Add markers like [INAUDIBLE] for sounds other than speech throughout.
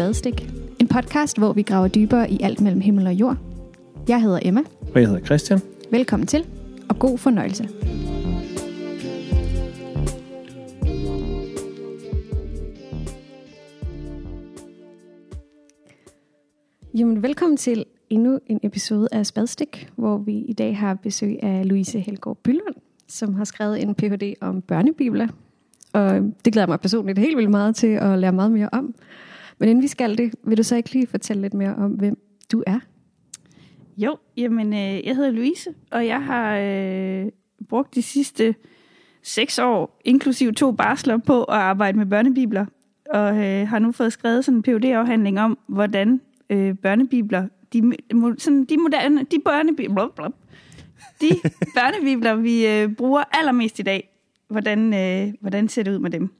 Spadestik. En podcast, hvor vi graver dybere i alt mellem himmel og jord. Jeg hedder Emma. Og jeg hedder Christian. Velkommen til, og god fornøjelse. Jamen, velkommen til endnu en episode af Spadestik, hvor vi i dag har besøg af Louise Helgaard Bylund, som har skrevet en Ph.D. om børnebibler. Og det glæder mig personligt helt vildt meget til at lære meget mere om. Men inden vi skal det, vil du så ikke lige fortælle lidt mere om, hvem du er? Jo, jamen, øh, jeg hedder Louise, og jeg har øh, brugt de sidste seks år, inklusive to barsler, på at arbejde med børnebibler. Og øh, har nu fået skrevet sådan en phd afhandling om, hvordan øh, børnebibler, de, sådan, de moderne, de børnebibler, blub, de [LAUGHS] børnebibler, vi øh, bruger allermest i dag, hvordan, øh, hvordan ser det ud med dem?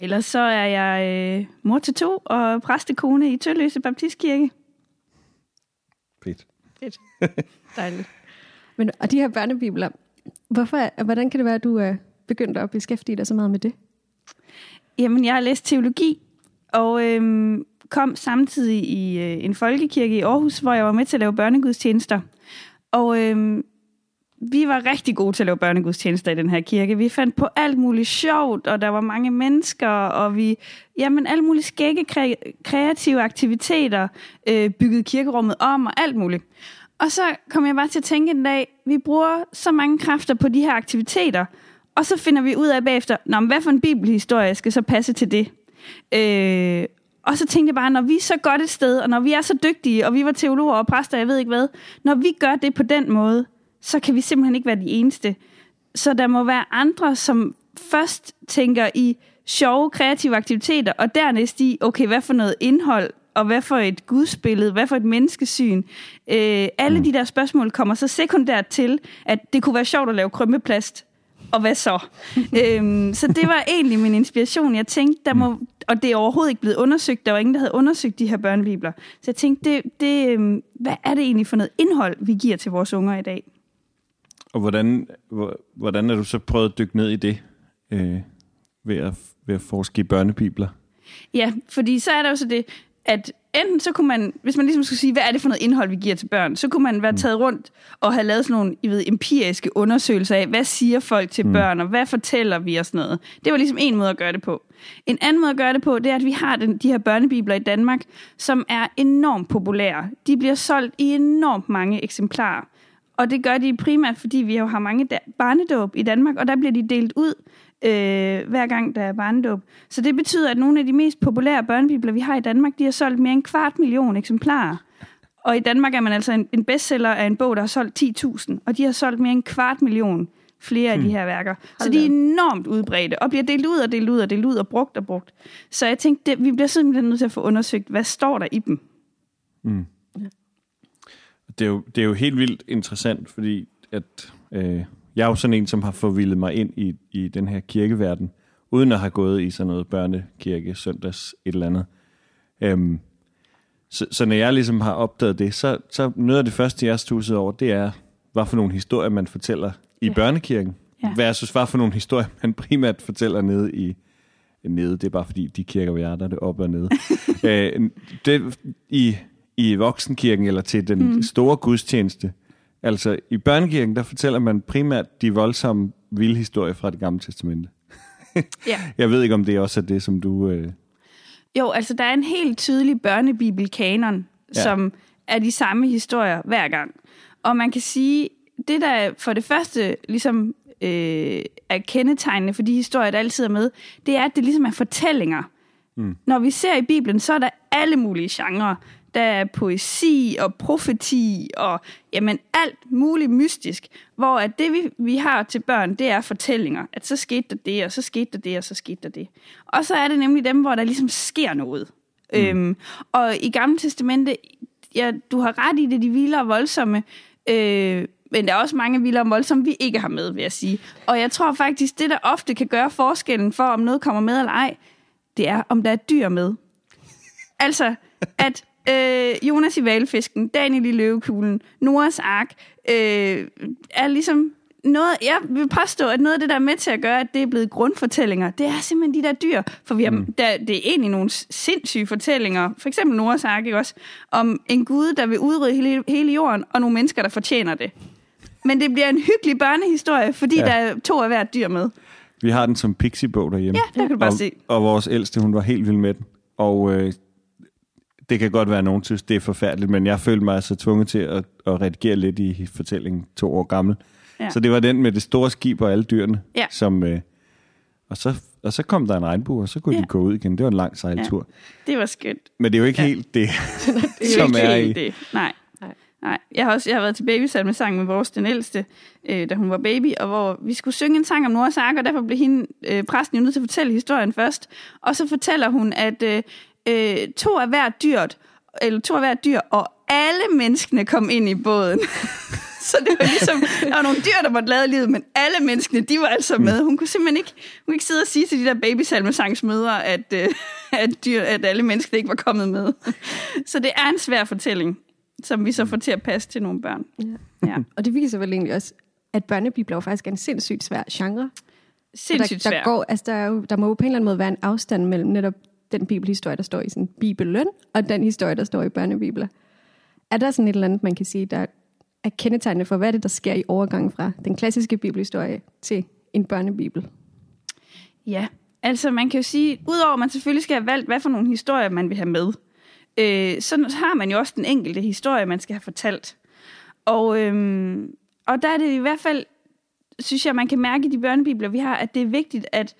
Ellers så er jeg øh, mor til to og præstekone i Tølløse Baptistkirke. Fedt. Fedt. [LAUGHS] Dejligt. Men, og de her børnebibler, hvorfor, hvordan kan det være, at du er begyndt at beskæftige dig så meget med det? Jamen, jeg har læst teologi, og øhm, kom samtidig i øh, en folkekirke i Aarhus, hvor jeg var med til at lave børnegudstjenester. Og øhm, vi var rigtig gode til at lave børnegudstjenester i den her kirke. Vi fandt på alt muligt sjovt, og der var mange mennesker, og vi, jamen alle mulige skægge kre- kreative aktiviteter, øh, byggede kirkerummet om og alt muligt. Og så kom jeg bare til at tænke en dag, vi bruger så mange kræfter på de her aktiviteter, og så finder vi ud af bagefter, Nå, hvad for en bibelhistorie skal så passe til det? Øh, og så tænkte jeg bare, når vi er så godt et sted, og når vi er så dygtige, og vi var teologer og præster, jeg ved ikke hvad, når vi gør det på den måde, så kan vi simpelthen ikke være de eneste. Så der må være andre, som først tænker i sjove, kreative aktiviteter, og dernæst i, okay, hvad for noget indhold, og hvad for et gudsbillede, hvad for et menneskesyn. Øh, alle mm. de der spørgsmål kommer så sekundært til, at det kunne være sjovt at lave krømmeplast, og hvad så? [LAUGHS] øhm, så det var egentlig min inspiration. Jeg tænkte, der må, og det er overhovedet ikke blevet undersøgt, der var ingen, der havde undersøgt de her børnebibler. Så jeg tænkte, det, det, øhm, hvad er det egentlig for noget indhold, vi giver til vores unger i dag? Og hvordan, hvordan er du så prøvet at dykke ned i det, øh, ved, at, ved at forske i børnebibler? Ja, fordi så er der jo så det, at enten så kunne man, hvis man ligesom skulle sige, hvad er det for noget indhold, vi giver til børn, så kunne man være taget rundt og have lavet sådan nogle I ved, empiriske undersøgelser af, hvad siger folk til mm. børn, og hvad fortæller vi og sådan noget. Det var ligesom en måde at gøre det på. En anden måde at gøre det på, det er, at vi har den, de her børnebibler i Danmark, som er enormt populære. De bliver solgt i enormt mange eksemplarer. Og det gør de primært, fordi vi jo har mange barnedåb i Danmark, og der bliver de delt ud øh, hver gang der er barnedåb. Så det betyder, at nogle af de mest populære børnebibler, vi har i Danmark, de har solgt mere end kvart million eksemplarer. Og i Danmark er man altså en, en bestseller af en bog, der har solgt 10.000, og de har solgt mere end kvart million flere hmm. af de her værker. Så de er enormt udbredte, og bliver delt ud og delt ud og delt ud og brugt og brugt. Så jeg tænkte, det, vi bliver simpelthen nødt til at få undersøgt, hvad står der i dem? Mm. Det, er jo, det er jo helt vildt interessant, fordi at... Øh jeg er jo sådan en, som har forvildet mig ind i, i den her kirkeverden, uden at have gået i sådan noget børnekirke, søndags, et eller andet. Øhm, så, så når jeg ligesom har opdaget det, så, så noget af det første, jeg stusset over, det er, hvad for nogle historier, man fortæller i ja. børnekirken, ja. versus hvad for nogle historier, man primært fortæller nede i, nede, det er bare fordi, de kirker, jeg er, der er det op og nede. [LAUGHS] øh, det, i, I voksenkirken, eller til den mm. store gudstjeneste, Altså, i børnekirken, der fortæller man primært de voldsomme vilde historier fra det gamle testamente. ja. [LAUGHS] Jeg ved ikke, om det også er det, som du... Øh... Jo, altså, der er en helt tydelig børnebibelkanon, ja. som er de samme historier hver gang. Og man kan sige, det der for det første ligesom øh, er kendetegnende for de historier, der altid er med, det er, at det ligesom er fortællinger. Mm. Når vi ser i Bibelen, så er der alle mulige genrer. Der er poesi og profeti og jamen, alt muligt mystisk, hvor at det, vi, vi har til børn, det er fortællinger. At så skete der det, og så skete der det, og så skete der det. Og så er det nemlig dem, hvor der ligesom sker noget. Mm. Øhm, og i Gamle Testamente, ja, du har ret i det, de vilde og voldsomme, øh, men der er også mange vilde og voldsomme, vi ikke har med, vil jeg sige. Og jeg tror faktisk, det der ofte kan gøre forskellen for, om noget kommer med eller ej, det er, om der er dyr med. Altså, at øh, Jonas i valfisken, Daniel i løvekuglen, Noras ark, øh, er ligesom noget, jeg vil påstå, at noget af det, der er med til at gøre, at det er blevet grundfortællinger, det er simpelthen de der dyr. For vi har, mm. der, det er egentlig nogle sindssyge fortællinger, for eksempel Noahs Ark, ikke også, om en gud, der vil udrydde hele, hele jorden, og nogle mennesker, der fortjener det. Men det bliver en hyggelig børnehistorie, fordi ja. der er to af hvert dyr med. Vi har den som Pixie-bog derhjemme. Ja, der kan du bare og, se. Og vores ældste, hun var helt vild med den. Og øh, det kan godt være, at nogen synes, det er forfærdeligt, men jeg følte mig altså tvunget til at, at redigere lidt i fortællingen to år gammel. Ja. Så det var den med det store skib og alle dyrene. Ja. Som, øh, og, så, og så kom der en regnbue, og så kunne Ja. de gå ud igen. Det var en lang sejltur. Ja. Det var skønt. Men det er jo ikke Ja. helt det, [LAUGHS] Det er som jo er ikke i... helt det. Nej. Nej. Nej. Jeg har også jeg har været til babysalmesang med vores den ældste, øh, da hun var baby, og hvor vi skulle synge en sang om Noahs Ark, og derfor blev hende, øh, præsten jo nødt til at fortælle historien først. Og så fortæller hun, at øh, øh, to af hvert dyrt, eller to af hvert dyr, og alle menneskene kom ind i båden. [LAUGHS] så det var ligesom, der var nogle dyr, der måtte lade livet, men alle menneskene, de var altså med. Hun kunne simpelthen ikke, hun kunne ikke sidde og sige til de der babysalmesangsmøder, at, øh, at, dyr, at alle mennesker ikke var kommet med. så det er en svær fortælling, som vi så får til at passe til nogle børn. Ja. Ja. Og det viser vel egentlig også, at børnebibler jo faktisk er en sindssygt svær genre. Sindssygt der, der, svær. går, altså der, er jo, der må jo på en eller anden måde være en afstand mellem netop den bibelhistorie, der står i sådan Bibelen, og den historie, der står i børnebibler. Er der sådan et eller andet, man kan sige, der er kendetegnende for, hvad er det, der sker i overgangen fra den klassiske bibelhistorie til en børnebibel? Ja, altså man kan jo sige, udover at man selvfølgelig skal have valgt, hvad for nogle historier man vil have med, øh, så har man jo også den enkelte historie, man skal have fortalt. Og, øhm, og der er det i hvert fald, synes jeg, man kan mærke i de børnebibler, vi har, at det er vigtigt, at,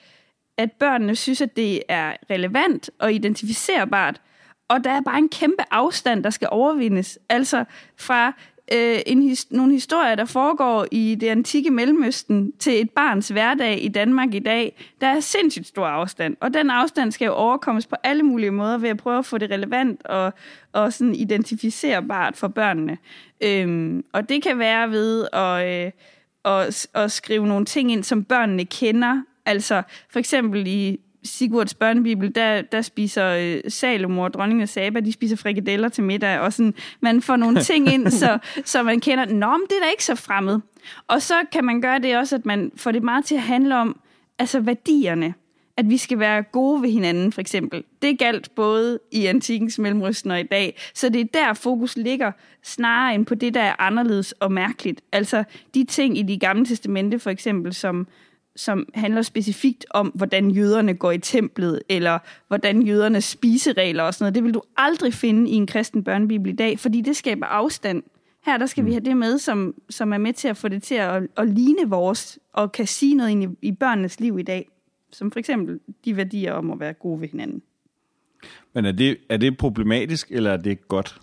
at børnene synes, at det er relevant og identificerbart. Og der er bare en kæmpe afstand, der skal overvindes. Altså fra øh, en his, nogle historier, der foregår i det antikke Mellemøsten til et barns hverdag i Danmark i dag, der er sindssygt stor afstand. Og den afstand skal jo overkommes på alle mulige måder ved at prøve at få det relevant og, og sådan identificerbart for børnene. Øhm, og det kan være ved at, øh, at, at skrive nogle ting ind, som børnene kender. Altså for eksempel i Sigurds børnebibel, der, der spiser øh, Salomo og dronningen af Saba, de spiser frikadeller til middag, og sådan, man får nogle [LAUGHS] ting ind, så, så man kender, nå, men det er da ikke så fremmed. Og så kan man gøre det også, at man får det meget til at handle om, altså værdierne. At vi skal være gode ved hinanden, for eksempel. Det galt både i antikens Mellemøsten og i dag. Så det er der, fokus ligger, snarere end på det, der er anderledes og mærkeligt. Altså de ting i de gamle testamente, for eksempel, som, som handler specifikt om, hvordan jøderne går i templet, eller hvordan jødernes spiseregler og sådan noget. Det vil du aldrig finde i en kristen børnebibel i dag, fordi det skaber afstand. Her der skal vi have det med, som, som er med til at få det til at, at ligne vores, og kan sige noget ind i, i børnenes liv i dag. Som for eksempel de værdier om at være gode ved hinanden. Men er det, er det problematisk, eller er det godt?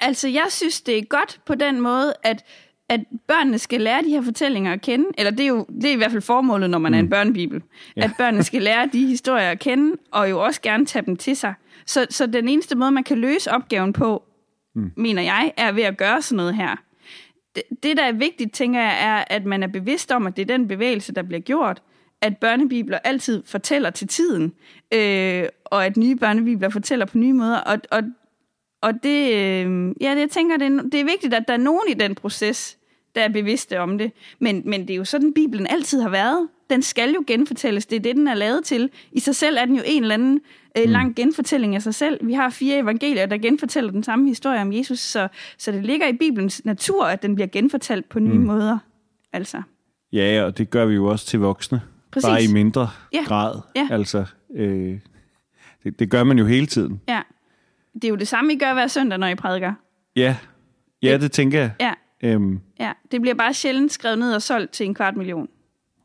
Altså, jeg synes, det er godt på den måde, at, at børnene skal lære de her fortællinger at kende. Eller det er jo det er i hvert fald formålet, når man mm. er en børnebibel. Ja. At børnene skal lære de historier at kende, og jo også gerne tage dem til sig. Så, så den eneste måde, man kan løse opgaven på, mm. mener jeg, er ved at gøre sådan noget her. Det, det, der er vigtigt, tænker jeg, er, at man er bevidst om, at det er den bevægelse, der bliver gjort. At børnebibler altid fortæller til tiden, øh, og at nye børnebibler fortæller på nye måder. Og, og, og det, øh, ja, det, jeg tænker, det er, det er vigtigt, at der er nogen i den proces, der er bevidste om det. Men, men det er jo sådan, Bibelen altid har været. Den skal jo genfortælles. Det er det, den er lavet til. I sig selv er den jo en eller anden øh, lang genfortælling af sig selv. Vi har fire evangelier, der genfortæller den samme historie om Jesus, så, så det ligger i Bibelens natur, at den bliver genfortalt på nye mm. måder. Altså. Ja, og det gør vi jo også til voksne. Præcis. Bare i mindre Ja. grad. Ja. Altså, øh, det, det gør man jo hele tiden. Ja. Det er jo det samme, I gør hver søndag, når I prædiker. Ja, ja det tænker jeg. Ja, Øhm, ja. Det bliver bare sjældent skrevet ned og solgt til en kvart million.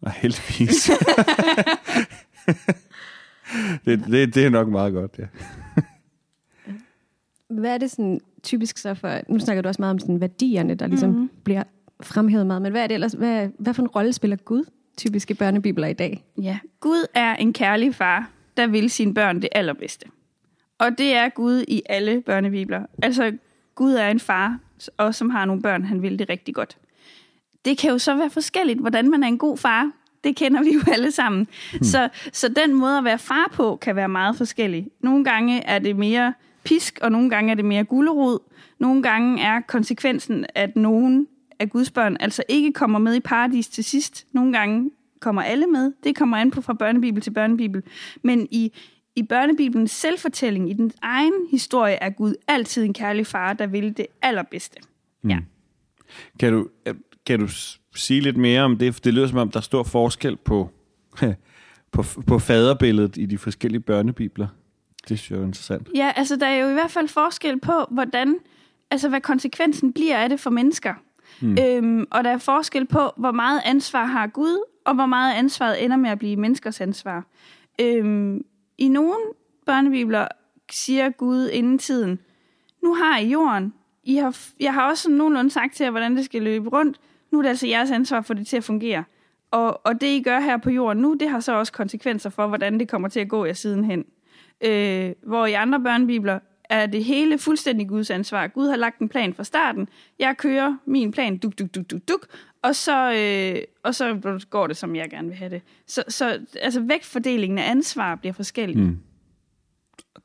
og heldigvis. [LAUGHS] det, det, det er nok meget godt, ja. [LAUGHS] Hvad er det sådan typisk så for, nu snakker du også meget om sådan værdierne, der ligesom mm-hmm. bliver fremhævet meget, men hvad er det ellers, hvad, hvad for en rolle spiller Gud typisk i børnebibler i dag? Ja, Gud er en kærlig far, der vil sine børn det allerbedste. Og det er Gud i alle børnebibler. Altså, Gud er en far, og som har nogle børn, han vil det rigtig godt. Det kan jo så være forskelligt, hvordan man er en god far. Det kender vi jo alle sammen. Hmm. Så, så den måde at være far på, kan være meget forskellig. Nogle gange er det mere pisk, og nogle gange er det mere gulerod. Nogle gange er konsekvensen, at nogen af Guds børn altså ikke kommer med i paradis til sidst. Nogle gange kommer alle med. Det kommer an på fra børnebibel til børnebibel. Men i, i børnebibelens selvfortælling, i den egen historie, er Gud altid en kærlig far, der vil det allerbedste. Ja. Kan du, øh, kan du sige lidt mere om det? For det lyder som om, der er stor forskel på, [LAUGHS] på, på faderbilledet i de forskellige børnebibler. Det synes jeg er interessant. Ja, altså der er jo i hvert fald forskel på, hvordan, altså hvad konsekvensen bliver af det for mennesker. Mm. Øhm, og der er forskel på, hvor meget ansvar har Gud, og hvor meget ansvaret ender med at blive menneskers ansvar. Øhm, i nogle børnebibler siger Gud inden tiden, nu har I jorden, I har, jeg har også sådan nogenlunde sagt til jer, hvordan det skal løbe rundt. Nu er det altså jeres ansvar at få det til at fungere. Og, og det, I gør her på jorden nu, det har så også konsekvenser for, hvordan det kommer til at gå jer sidenhen. Øh, hvor i andre børnebibler er det hele fuldstændig Guds ansvar. Gud har lagt en plan fra starten. Jeg kører min plan, duk, duk, duk, duk, duk, og så, øh, og så går det, som jeg gerne vil have det. Så, så altså, vægtfordelingen af ansvar bliver forskellig. Mm.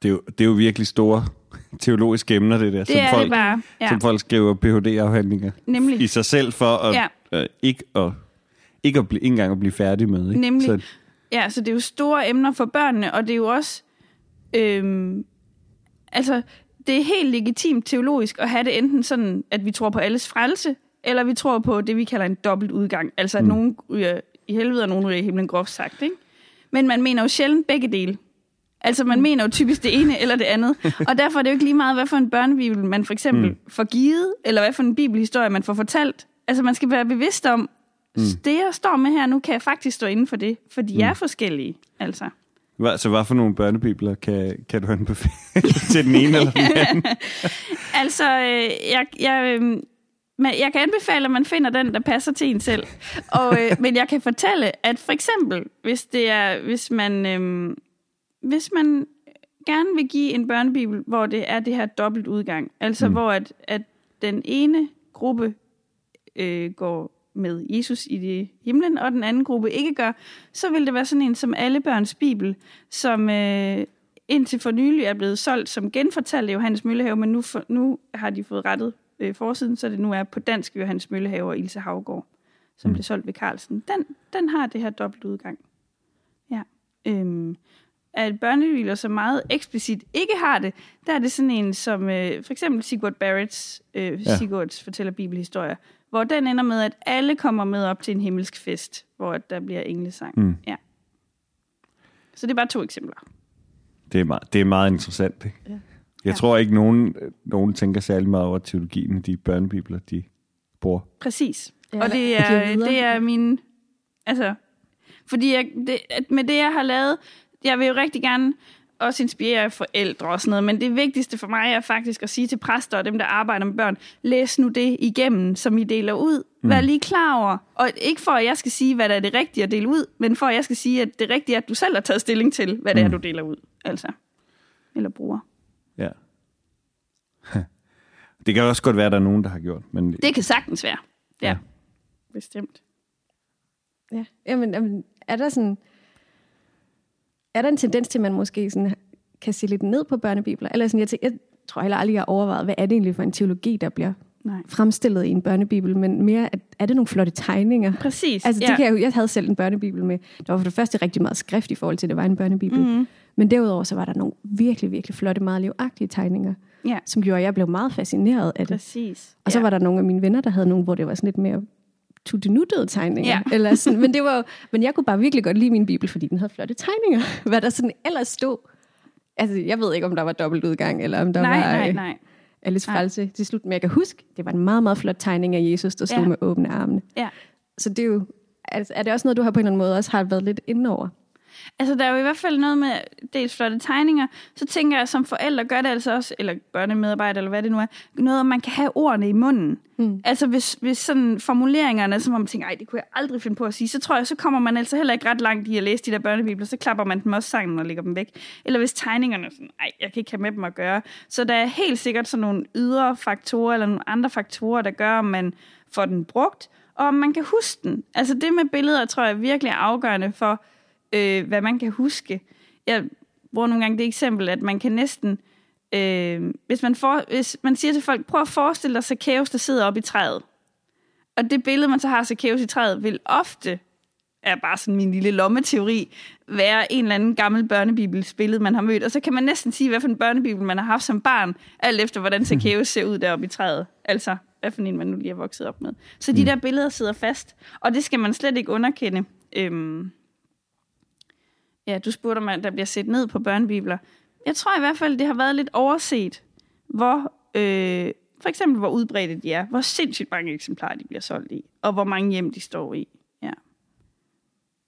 Det er jo, det er jo virkelig store [LAUGHS] teologiske emner, det der, Det som, folk, det bare. Ja. som folk skriver Ph.D.-afhandlinger Nemlig. i sig selv for at, Ja. øh, ikke at ikke at blive, ikke engang at blive færdig med. Ikke? Nemlig. Så, Ja, så det er jo store emner for børnene, og det er jo også... Øhm, altså, det er helt legitimt teologisk at have det enten sådan, at vi tror på alles frelse, eller vi tror på det, vi kalder en dobbelt udgang. Altså, at mm. nogen ryger i helvede, og nogen ryger i himlen, groft sagt. Ikke? Men man mener jo sjældent begge dele. Altså, man mener jo typisk det ene eller det andet. [LAUGHS] Og derfor er det jo ikke lige meget, hvad for en børnebibel man for eksempel mm. får givet, eller hvad for en bibelhistorie man får fortalt. Altså, man skal være bevidst om, mm. det jeg står med her nu, kan jeg faktisk stå inden for det, for de mm. er forskellige. Altså. hvad, så hvad for nogle børnebibler kan, kan du anbefale [LAUGHS] til den ene eller den anden? [LAUGHS] Altså, øh, jeg, jeg, øh, men jeg kan anbefale, at man finder den, der passer til en selv. Og, øh, men jeg kan fortælle, at for eksempel, hvis, det er, hvis, man, øh, hvis man gerne vil give en børnebibel, hvor det er det her dobbelt udgang, altså mm. hvor at, at den ene gruppe øh, går med Jesus i det himlen, og den anden gruppe ikke gør, så vil det være sådan en som alle børns bibel, som øh, indtil for nylig er blevet solgt som genfortalt i Johannes Møllehave, men nu, for, nu har de fået rettet øh, forsiden, så det nu er på dansk Johannes Møllehave og Ilse Havgård, som mm. blev solgt ved Carlsen. Den, den har det her dobbelt udgang. Ja. Øhm, at børnebibler, som meget eksplicit ikke har det, der er det sådan en som øh, for eksempel Sigurd Barretts, øh, Ja. Sigurds fortæller bibelhistorier, hvor den ender med, at alle kommer med op til en himmelsk fest, hvor der bliver englesang. Mm. Ja. Så det er bare to eksempler. Det er meget, det er meget interessant. Ikke? Ja. Jeg Ja. tror ikke, nogen, nogen tænker særlig meget over teologien i de børnebibler, de bruger. Præcis. Ja, og det er, det er min... Altså, fordi jeg, det, at med det, jeg har lavet, jeg vil jo rigtig gerne også inspirere forældre og sådan noget, men det vigtigste for mig er faktisk at sige til præster og dem, der arbejder med børn, læs nu det igennem, som I deler ud. Mm. Vær lige klar over, og ikke for, at jeg skal sige, hvad der er det rigtige at dele ud, men for, at jeg skal sige, at det rigtige er, at du selv har taget stilling til, hvad det er, Mm. du deler ud. Altså, eller bruger. Ja. [LAUGHS] det kan også godt være, at der er nogen, der har gjort. Men Det kan sagtens være. Ja, Ja. ja. bestemt. Ja, jamen, jamen, er der sådan... Er der en tendens til, at man måske sådan kan se lidt ned på børnebibler? Eller sådan, jeg, tænker, jeg tror heller aldrig, jeg har overvejet, hvad er det egentlig for en teologi, der bliver Nej. fremstillet i en børnebibel, men mere, at, er det nogle flotte tegninger? Præcis. Altså, det kan jeg, jo, jeg havde selv en børnebibel med. Der var for det første rigtig meget skrift i forhold til, at det var en børnebibel. Mm-hmm. Men derudover så var der nogle virkelig, virkelig flotte, meget livagtige tegninger, Ja, som gjorde, at jeg blev meget fascineret af det. præcis. Og så ja. var der nogle af mine venner, der havde nogle, hvor det var sådan lidt mere tuttenuttede tegninger. Ja. Eller sådan, men, det var, jo- men jeg kunne bare virkelig godt lide min bibel, fordi den havde flotte tegninger. [LAUGHS] Hvad der sådan ellers stod. Altså, jeg ved ikke, om der var dobbeltudgang, eller om der nej, var nej, øh, nej. Alice Nej. frelse til slut. Men jeg kan huske, det var en meget, meget flot tegning af Jesus, der stod Ja. med åbne armene. Ja. Så det er jo, altså, er det også noget, du har på en eller anden måde også har været lidt inde over? Altså, der er jo i hvert fald noget med dels flotte tegninger. Så tænker jeg, som forældre gør det altså også, eller børnemedarbejder, eller hvad det nu er, noget, om man kan have ordene i munden. Mm. Altså, hvis, hvis sådan formuleringerne, som om man tænker, ej, det kunne jeg aldrig finde på at sige, så tror jeg, så kommer man altså heller ikke ret langt i at læse de der børnebibler, så klapper man dem også sammen og lægger dem væk. Eller hvis tegningerne er sådan, ej, jeg kan ikke have med dem at gøre. Så der er helt sikkert sådan nogle ydre faktorer, eller nogle andre faktorer, der gør, om man får den brugt, og om man kan huske den. Altså, det med billeder, tror jeg, er virkelig afgørende for, øh, hvad man kan huske. Jeg bruger nogle gange det eksempel, at man kan næsten, øh, hvis, man for, hvis man siger til folk, prøv at forestille dig Zacchaeus, der sidder oppe i træet. Og det billede, man så har af Zacchaeus i træet, vil ofte, er bare sådan min lille lommeteori, være en eller anden gammel børnebibels billede, man har mødt. Og så kan man næsten sige, hvad for en børnebibel man har haft som barn, alt efter hvordan [LAUGHS] Zacchaeus ser ud deroppe i træet. Altså, hvad for en man nu lige er vokset op med. Så de der billeder sidder fast, og det skal man slet ikke underkende. Øhm, ja, du spurgte at der bliver set ned på børnebibler. Jeg tror i hvert fald, det har været lidt overset, hvor, øh, for eksempel hvor udbredte de er, hvor sindssygt mange eksemplarer de bliver solgt i, og hvor mange hjem de står i. Ja.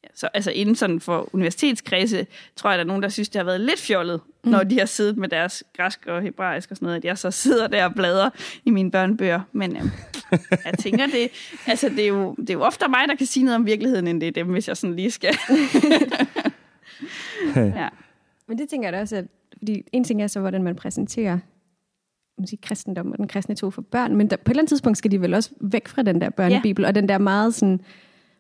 Ja, så altså inden sådan for universitetskredse, tror jeg, der er nogen, der synes, det har været lidt fjollet, mm. når de har siddet med deres græsk og hebraisk og sådan noget, at jeg så sidder der og bladrer i mine børnebøger. Men øh, jeg tænker, det, altså, det, er jo, det er jo ofte mig, der kan sige noget om virkeligheden, end det er dem, hvis jeg sådan lige skal. [LAUGHS] [LAUGHS] ja. Men det tænker jeg da også, at fordi en ting er så, hvordan man præsenterer sige, kristendom og den kristne tro for børn, men der, på et eller andet tidspunkt skal de vel også væk fra den der børnebibel, ja. og den der meget sådan,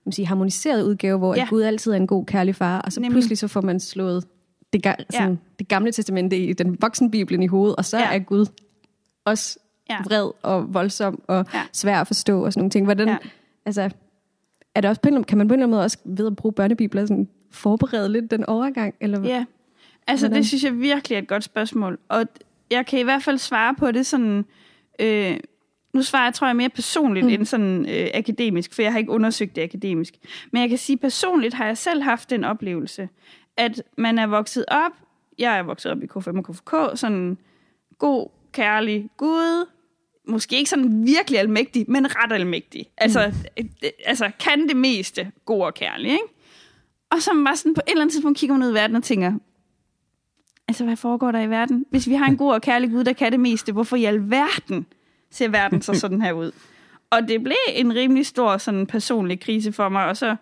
man sige, harmoniserede udgave, hvor ja. Gud altid er en god, kærlig far, og så Nemlig. pludselig så får man slået det, ga- sådan, ja. det gamle testamente i den voksenbibelen i hovedet, og så ja. er Gud også ja. vred og voldsom og ja. svær at forstå og sådan nogle ting. Hvordan, ja. altså, er det også på en, kan man på en eller anden måde også ved at bruge børnebibler sådan forberede lidt den overgang? Eller ja, altså hvordan? det synes jeg virkelig er et godt spørgsmål. Og jeg kan i hvert fald svare på det sådan... Øh, nu svarer jeg, tror jeg, mere personligt mm. end sådan øh, akademisk, for jeg har ikke undersøgt det akademisk. Men jeg kan sige, personligt har jeg selv haft den oplevelse, at man er vokset op, jeg er vokset op i K5 og KFK, sådan god, kærlig Gud, måske ikke sådan virkelig almægtig, men ret almægtig. Altså, mm. altså kan det meste god og kærlig, ikke? Og så var sådan på et eller andet tidspunkt kigger man ud i verden og tænker, altså hvad foregår der i verden? Hvis vi har en god og kærlig Gud, der kan det meste, hvorfor i alverden ser verden så sådan her ud? Og det blev en rimelig stor sådan personlig krise for mig, og så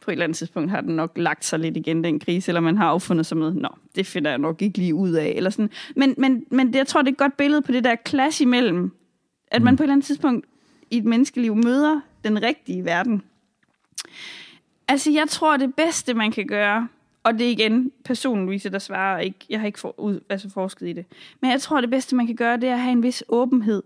på et eller andet tidspunkt har den nok lagt sig lidt igen, den krise, eller man har affundet sig med, nå, det finder jeg nok ikke lige ud af, eller sådan. Men, men, men det, jeg tror, det er et godt billede på det der clash imellem, at man mm. på et eller andet tidspunkt i et menneskeliv møder den rigtige verden. Altså, jeg tror, det bedste, man kan gøre, og det er igen personen, Louise, der svarer, ikke, jeg har ikke for, ud, altså forsket i det, men jeg tror, det bedste, man kan gøre, det er at have en vis åbenhed.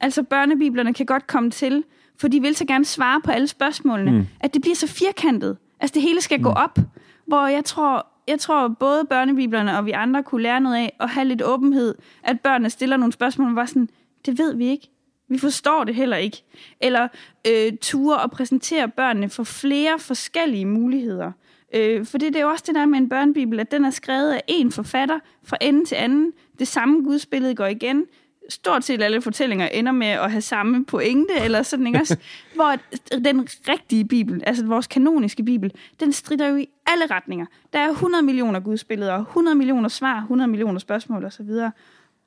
Altså, børnebiblerne kan godt komme til, for de vil så gerne svare på alle spørgsmålene, mm. at det bliver så firkantet. Altså, det hele skal mm. gå op, hvor jeg tror, jeg tror, både børnebiblerne og vi andre kunne lære noget af at have lidt åbenhed, at børnene stiller nogle spørgsmål, og var sådan, det ved vi ikke. Vi forstår det heller ikke. Eller øh, ture og præsentere børnene for flere forskellige muligheder. Øh, for det er jo også det der med en børnebibel, at den er skrevet af en forfatter fra ende til anden. Det samme gudsbillede går igen. Stort set alle fortællinger ender med at have samme pointe, eller sådan, ikke også? [LAUGHS] Hvor den rigtige bibel, altså vores kanoniske bibel, den strider jo i alle retninger. Der er 100 millioner gudsbilleder, 100 millioner svar, 100 millioner spørgsmål osv.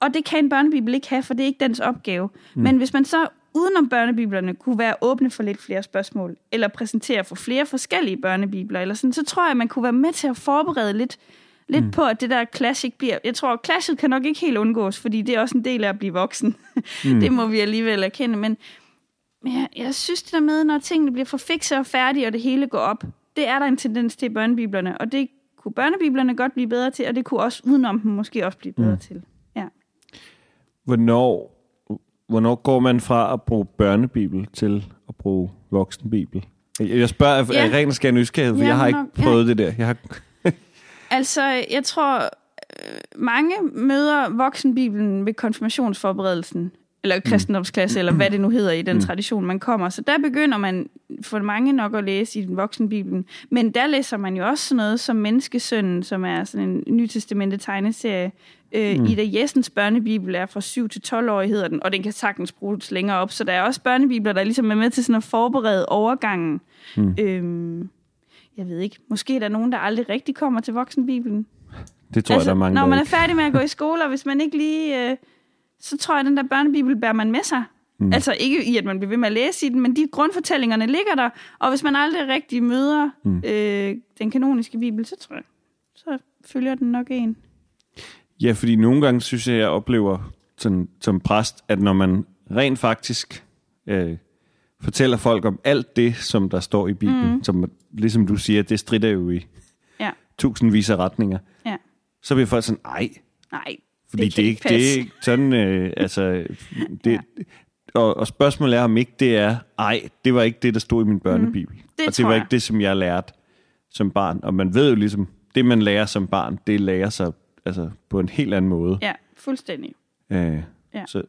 Og det kan en børnebibel ikke have, for det er ikke dens opgave. Mm. Men hvis man så udenom børnebiblerne kunne være åbne for lidt flere spørgsmål, eller præsentere for flere forskellige børnebibler, eller sådan, så tror jeg, man kunne være med til at forberede lidt, lidt mm. på, at det der classic bliver... Jeg tror, at clashet kan nok ikke helt undgås, fordi det er også en del af at blive voksen. Mm. [LAUGHS] det må vi alligevel erkende, men, men jeg, jeg synes det der med, når tingene bliver for fikse og færdige, og det hele går op, det er der en tendens til i børnebiblerne, og det kunne børnebiblerne godt blive bedre til, og det kunne også udenom dem måske også blive bedre mm. til. Hvornår hvornår går man fra at bruge børnebibel til at bruge voksenbibel? Jeg spørger af ja. ren skær nysgerrighed, for ja, jeg har ikke nok, prøvet ja. det der. Jeg har... [LAUGHS] altså, jeg tror, øh, mange møder voksenbibelen ved konfirmationsforberedelsen, eller mm. kristendomsklasse, eller hvad [CLEARS THROAT] det nu hedder i den mm. tradition, man kommer. Så der begynder man for mange nok at læse i den voksenbibelen. Men der læser man jo også sådan noget som Menneskesønnen, som er sådan en nytestamentet tegneserie, Øh, mm. Ida Jessens børnebibel er fra 7 til 12 år, hedder den, og den kan sagtens bruges længere op. Så der er også børnebibler, der ligesom er med til sådan at forberede overgangen. Mm. Øhm, jeg ved ikke, måske er der nogen, der aldrig rigtig kommer til voksenbibelen. Det tror altså, jeg, der er mange, Når man er færdig med at gå i skole, og hvis man ikke lige... Øh, så tror jeg, at den der børnebibel bærer man med sig. Mm. Altså ikke i, at man bliver ved med at læse i den, men de grundfortællingerne ligger der. Og hvis man aldrig rigtig møder mm. øh, den kanoniske bibel, så tror jeg, så følger den nok en. Ja, fordi nogle gange synes jeg, jeg oplever sådan, som præst, at når man rent faktisk øh, fortæller folk om alt det, som der står i Bibelen, mm. som ligesom du siger, det strider jo i ja. tusindvis af retninger, ja. så bliver folk sådan, ej. Nej, fordi det, det, ikke, det er ikke sådan, øh, altså, [LAUGHS] det, ja. og, og spørgsmålet er, om ikke det er, ej, det var ikke det, der stod i min børnebibel. Mm, det og det var jeg. ikke det, som jeg lærte som barn. Og man ved jo ligesom, det man lærer som barn, det lærer sig altså, på en helt anden måde. Ja, fuldstændig. Øh, Ja. Så,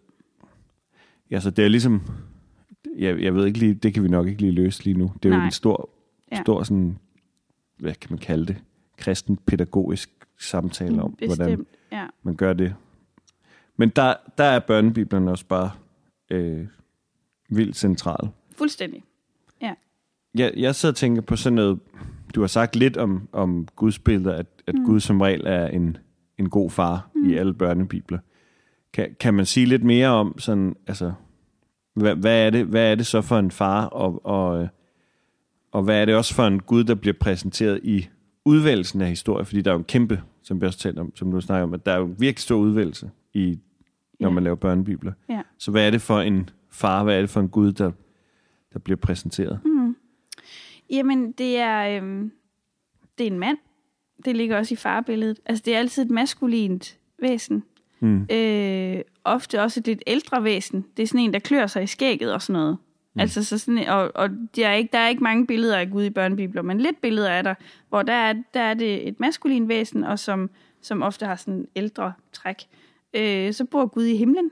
ja, så det er ligesom, jeg, jeg ved ikke lige, det kan vi nok ikke lige løse lige nu. Det er jo Nej. en stor, Ja. stor sådan, hvad kan man kalde det, kristen pædagogisk samtale om, hvordan Bestemt, ja. man gør det. Men der, der er børnebiblerne også bare øh, vildt centrale. Fuldstændig. Jeg, jeg sidder og tænker på sådan noget, du har sagt lidt om, om Guds billeder, at, at mm. Gud som regel er en, en god far mm. i alle børnebibler. Kan, kan man sige lidt mere om sådan, altså, hvad, hvad, er det, hvad er det så for en far, og, og, øh, og hvad er det også for en Gud, der bliver præsenteret i udvælgelsen af historie? Fordi der er jo en kæmpe, som vi også talte om, som du snakker om, at der er jo virkelig stor udvælgelse, i, når Ja. man laver børnebibler. Ja. Så hvad er det for en far, hvad er det for en Gud, der, der bliver præsenteret? Mm. Jamen, det er, øhm, det er en mand. Det ligger også i farbilledet. Altså, det er altid et maskulint væsen. Mm. Øh, ofte også et lidt ældre væsen. Det er sådan en, der klør sig i skægget og sådan noget. Mm. Altså, så sådan, og, og der, er ikke, der er ikke mange billeder af Gud i børnebibler, men lidt billeder er der, hvor der er, der er det et maskulin væsen, og som, som ofte har sådan ældre træk. Øh, så bor Gud i himlen.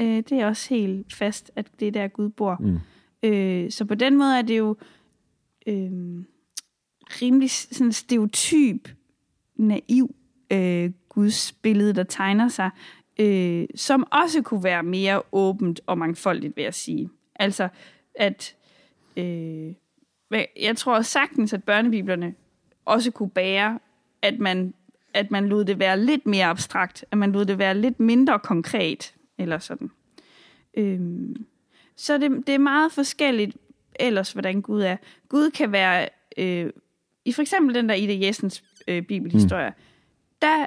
Øh, det er også helt fast, at det er der, Gud bor. Mm. Øh, så på den måde er det jo øh, rimelig sådan stereotyp, naiv øh, Guds billede, der tegner sig, øh, som også kunne være mere åbent og mangfoldigt, vil jeg sige. Altså, at øh, jeg tror sagtens, at børnebiblerne også kunne bære, at man, at man lod det være lidt mere abstrakt, at man lod det være lidt mindre konkret, eller sådan. Øhm, så det, det er meget forskelligt ellers, hvordan Gud er. Gud kan være, øh, i for eksempel den der Ida Jessens øh, bibelhistorie, mm. der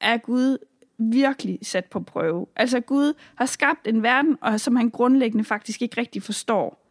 er Gud virkelig sat på prøve. Altså Gud har skabt en verden, og som han grundlæggende faktisk ikke rigtig forstår.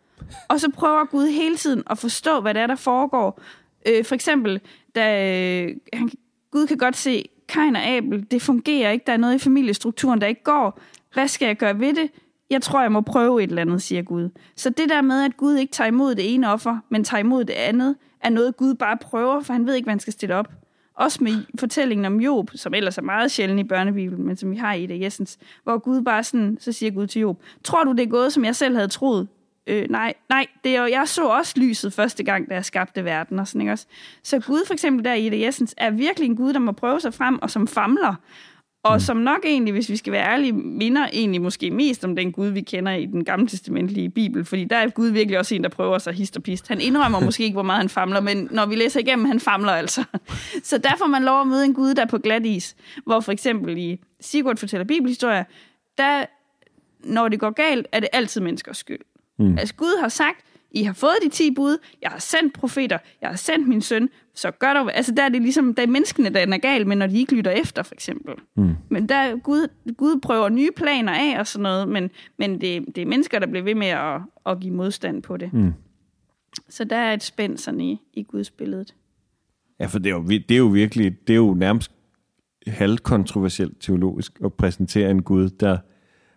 Og så prøver Gud hele tiden at forstå, hvad det er, der foregår. Øh, for eksempel, da øh, han, Gud kan godt se, Kain og Abel, det fungerer ikke, der er noget i familiestrukturen, der ikke går. Hvad skal jeg gøre ved det? Jeg tror, jeg må prøve et eller andet, siger Gud. Så det der med, at Gud ikke tager imod det ene offer, men tager imod det andet, er noget, Gud bare prøver, for han ved ikke, hvad han skal stille op. Også med fortællingen om Job, som ellers er meget sjælden i børnebibelen, men som vi har i det Jessens, hvor Gud bare sådan, så siger Gud til Job, tror du, det er gået, som jeg selv havde troet? Øh, nej, nej, det er jo, jeg så også lyset første gang, da jeg skabte verden og sådan, ikke også? Så Gud for eksempel der i det Jessens er virkelig en Gud, der må prøve sig frem, og som famler, og mm. som nok egentlig, hvis vi skal være ærlige, minder egentlig måske mest om den Gud, vi kender i den gamle testamentlige Bibel, fordi der er Gud virkelig også en, der prøver sig hist og pist. Han indrømmer [LAUGHS] måske ikke, hvor meget han famler, men når vi læser igennem, han famler altså. Så der får man lov at møde en Gud, der er på glat is, hvor for eksempel i Sigurd fortæller bibelhistorier, der, når det går galt, er det altid menneskers skyld. Mm. Altså Gud har sagt, I har fået de 10 bud, jeg har sendt profeter, jeg har sendt min søn, så gør der, altså der er det ligesom, der er menneskene, der er galt, men når de ikke lytter efter, for eksempel. Mm. Men der er Gud, Gud prøver nye planer af og sådan noget, men, men det, det er mennesker, der bliver ved med at, at give modstand på det. Mm. Så der er et spænd sådan i, i Guds billedet. Ja, for det er, jo, det er jo virkelig, det er jo nærmest halvkontroversielt teologisk at præsentere en Gud, der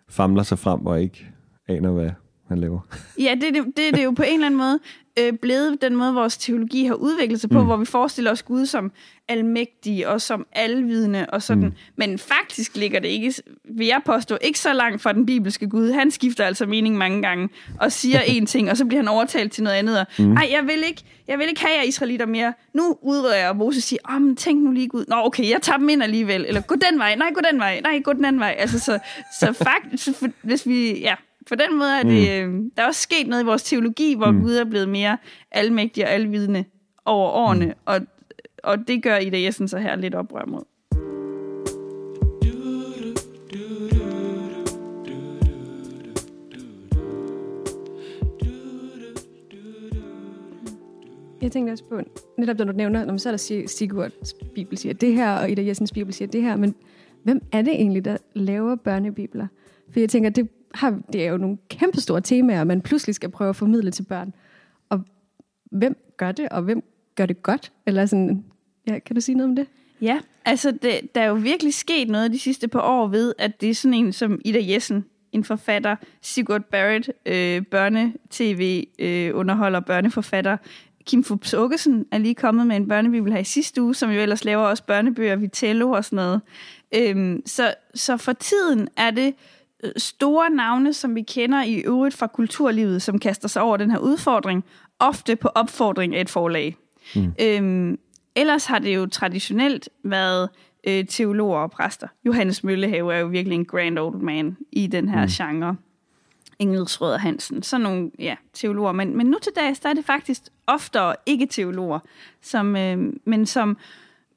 famler sig frem og ikke aner, hvad han laver. Ja, det, det, det er det jo på en eller anden måde øh, blevet den måde, vores teologi har udviklet sig på, mm. hvor vi forestiller os Gud som almægtig og som alvidende og sådan. Mm. Men faktisk ligger det ikke, vil jeg påstå, ikke så langt fra den bibelske Gud. Han skifter altså mening mange gange og siger [LAUGHS] en ting, og så bliver han overtalt til noget andet. Og, mm. Ej, jeg vil, ikke, jeg vil ikke have jer israelitter mere. Nu udreder jeg, og Moses siger, oh, men tænk nu lige Gud. Nå, okay, jeg tager dem ind alligevel. Eller gå den vej. Nej, gå den vej. Nej, gå den anden vej. Altså, så, så faktisk, hvis vi, ja, på den måde er det, mm. øh, der er også sket noget i vores teologi, hvor mm. Gud er blevet mere almægtig og alvidende over årene, mm. og, og det gør Ida Jessen så her lidt oprør mod. Jeg tænkte også på, netop da du nævner, når man så er der siger, Sigurds bibel siger det her, og Ida Jessens bibel siger det her, men hvem er det egentlig, der laver børnebibler? For jeg tænker, det, har, det er jo nogle kæmpestore temaer, man pludselig skal prøve at formidle til børn. Og hvem gør det, og hvem gør det godt? Eller sådan, ja, kan du sige noget om det? Ja, altså det, der er jo virkelig sket noget de sidste par år ved, at det er sådan en som Ida Jessen, en forfatter, Sigurd Barrett, øh, børne-tv, øh, underholder, børneforfatter. Kim Fubs Åkesen er lige kommet med en børnebibel her i sidste uge, som jo ellers laver også børnebøger, Vitello og sådan noget. Øhm, så, så for tiden er det store navne, som vi kender i øvrigt fra kulturlivet, som kaster sig over den her udfordring, ofte på opfordring af et forlag. Mm. Øhm, ellers har det jo traditionelt været øh, teologer og præster. Johannes Møllehave er jo virkelig en grand old man i den her mm. genre. Ingrid Hansen, sådan nogle ja, teologer. Men, men nu til dags, der er det faktisk oftere ikke-teologer, som, øh, men, som,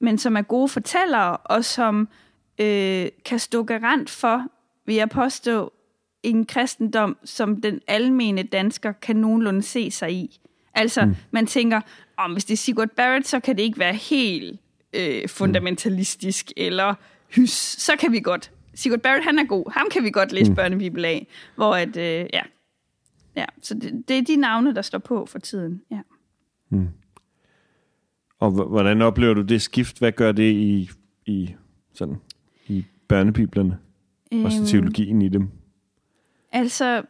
men som er gode fortællere, og som øh, kan stå garant for, vil jeg påstå, en kristendom, som den almene dansker kan nogenlunde se sig i. Altså, mm. man tænker, om hvis det er Sigurd Barrett, så kan det ikke være helt øh, fundamentalistisk, mm. eller hys, så kan vi godt. Sigurd Barrett, han er god. Ham kan vi godt læse mm. børnebibel af. Hvor at, øh, ja. ja. Så det, det er de navne, der står på for tiden. Ja. Mm. Og hvordan oplever du det skift? Hvad gør det i, i, sådan, i børnebiblerne? Øhm, Også teologien i dem? Altså,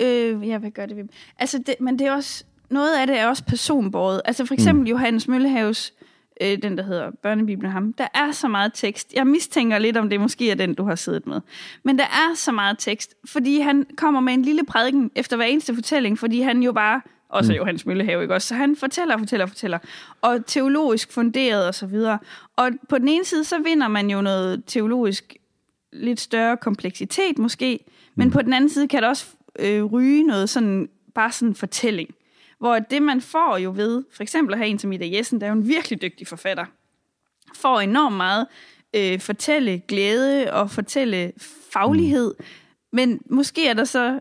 øh, ja, hvad gør det ved Altså, det, men det er også, noget af det er også personbåret. Altså for eksempel mm. Johannes Møllehaves, øh, den der hedder Børnebibelen ham, der er så meget tekst. Jeg mistænker lidt, om det måske er den, du har siddet med. Men der er så meget tekst, fordi han kommer med en lille prædiken efter hver eneste fortælling, fordi han jo bare også mm. Johannes Møllehave, ikke også? Så han fortæller og fortæller og fortæller, og teologisk funderet og så videre. Og på den ene side, så vinder man jo noget teologisk lidt større kompleksitet måske, men mm. på den anden side kan det også øh, ryge noget sådan, bare sådan fortælling. Hvor det, man får jo ved, for eksempel at have en som Ida Jessen, der er jo en virkelig dygtig forfatter, får enormt meget øh, fortælle glæde og fortælle faglighed, mm. men måske er der så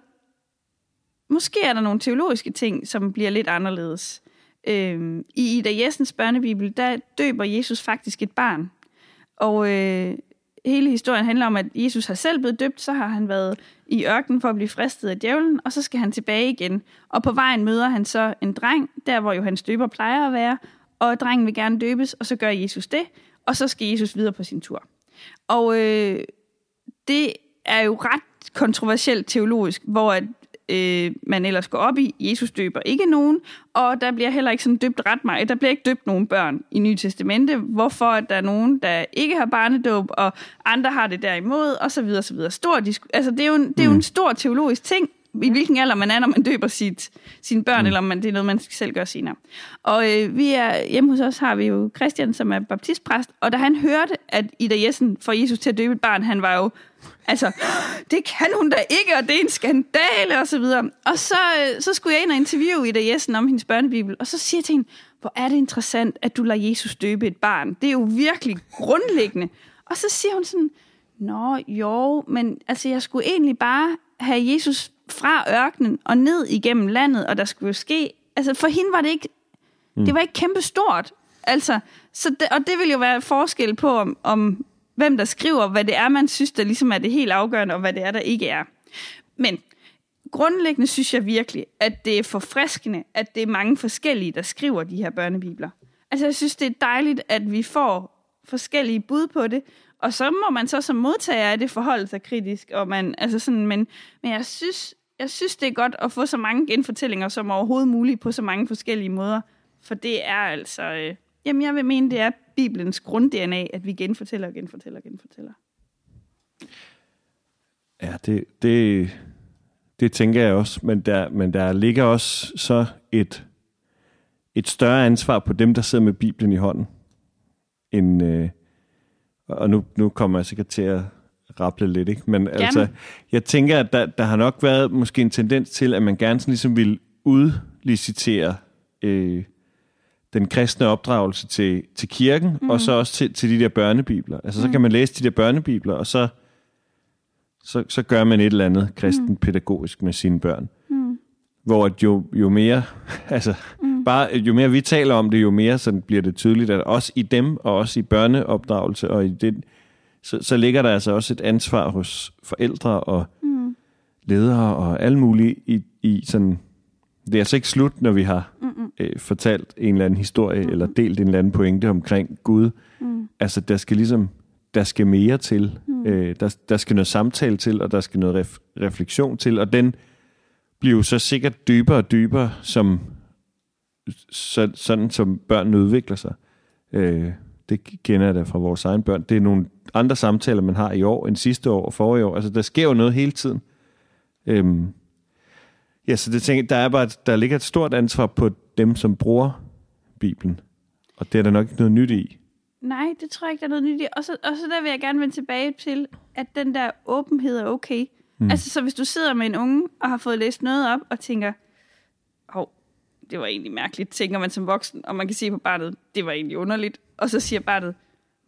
måske er der nogle teologiske ting, som bliver lidt anderledes. Øh, I Ida Jessens børnebibel, der døber Jesus faktisk et barn. Og øh, hele historien handler om, at Jesus har selv blevet døbt, så har han været i ørkenen for at blive fristet af djævlen, og så skal han tilbage igen. Og på vejen møder han så en dreng, der hvor Johannes døber plejer at være, og drengen vil gerne døbes, og så gør Jesus det, og så skal Jesus videre på sin tur. Og øh, det er jo ret kontroversielt teologisk, hvor at øh, man ellers går op i. Jesus døber ikke nogen, og der bliver heller ikke sådan døbt ret meget. Der bliver ikke døbt nogen børn i Nye Testamente, hvorfor der er nogen, der ikke har barnedåb, og andre har det derimod, og så videre, så videre. Stor altså, det, er jo en, det er jo en mm. stor teologisk ting, i hvilken alder man er, når man døber sit, sine børn, mm. eller om man, det er noget, man selv gør senere. Og øh, vi er, hjemme hos os har vi jo Christian, som er baptistpræst, og da han hørte, at Ida Jessen får Jesus til at døbe et barn, han var jo Altså, det kan hun da ikke, og det er en skandale, og så videre. Og så, øh, så skulle jeg ind og interviewe Ida Jessen om hendes børnebibel, og så siger jeg til hende, hvor er det interessant, at du lader Jesus døbe et barn. Det er jo virkelig grundlæggende. Og så siger hun sådan, Nå, jo, men altså, jeg skulle egentlig bare have Jesus fra ørkenen og ned igennem landet, og der skulle jo ske... Altså, for hende var det ikke... Mm. Det var ikke kæmpe stort. Altså, så det, og det vil jo være forskel på, om, om hvem der skriver, hvad det er, man synes, der ligesom er det helt afgørende, og hvad det er, der ikke er. Men grundlæggende synes jeg virkelig, at det er forfriskende, at det er mange forskellige, der skriver de her børnebibler. Altså jeg synes, det er dejligt, at vi får forskellige bud på det, og så må man så som modtager af det forholde sig kritisk. Og man, altså sådan, men, men jeg, synes, jeg synes, det er godt at få så mange genfortællinger som overhovedet muligt på så mange forskellige måder. For det er altså... Øh, jamen, jeg vil mene, det er Bibelens grund-DNA, at vi genfortæller og genfortæller og genfortæller. Ja, det, det, det tænker jeg også, men der, men der ligger også så et, et større ansvar på dem, der sidder med Bibelen i hånden, end, øh, og nu, nu kommer jeg sikkert til at rapple lidt, ikke? men gerne. altså, jeg tænker, at der, der har nok været måske en tendens til, at man gerne sådan ligesom vil udlicitere øh, den kristne opdragelse til, til kirken, mm. og så også til, til de der børnebibler. Altså, mm. så kan man læse de der børnebibler, og så, så, så gør man et eller andet kristen mm. pædagogisk med sine børn. Mm. Hvor jo, jo mere, [LAUGHS] altså, mm. bare, jo mere vi taler om det, jo mere sådan bliver det tydeligt, at også i dem, og også i børneopdragelse, og i det, så, så ligger der altså også et ansvar hos forældre og mm. ledere og alle mulige i, i sådan det er altså ikke slut, når vi har øh, fortalt en eller anden historie, mm eller delt en eller anden pointe omkring Gud. Mm. Altså, der skal ligesom, der skal mere til. Mm. Øh, der, der skal noget samtale til, og der skal noget ref, refleksion til, og den bliver jo så sikkert dybere og dybere, som, så, sådan som børn udvikler sig. Øh, det kender jeg da fra vores egen børn. Det er nogle andre samtaler, man har i år, end sidste år og forrige år. Altså, der sker jo noget hele tiden. Øhm, ja, så det tænker, der, er bare, der ligger et stort ansvar på dem, som bruger Bibelen. Og det er der nok ikke noget nyt i. Nej, det tror jeg ikke, der er noget nyt i. Og så, og så der vil jeg gerne vende tilbage til, at den der åbenhed er okay. Mm. Altså, så hvis du sidder med en unge og har fået læst noget op og tænker, hov, det var egentlig mærkeligt, tænker man som voksen, og man kan sige på barnet, det var egentlig underligt. Og så siger barnet,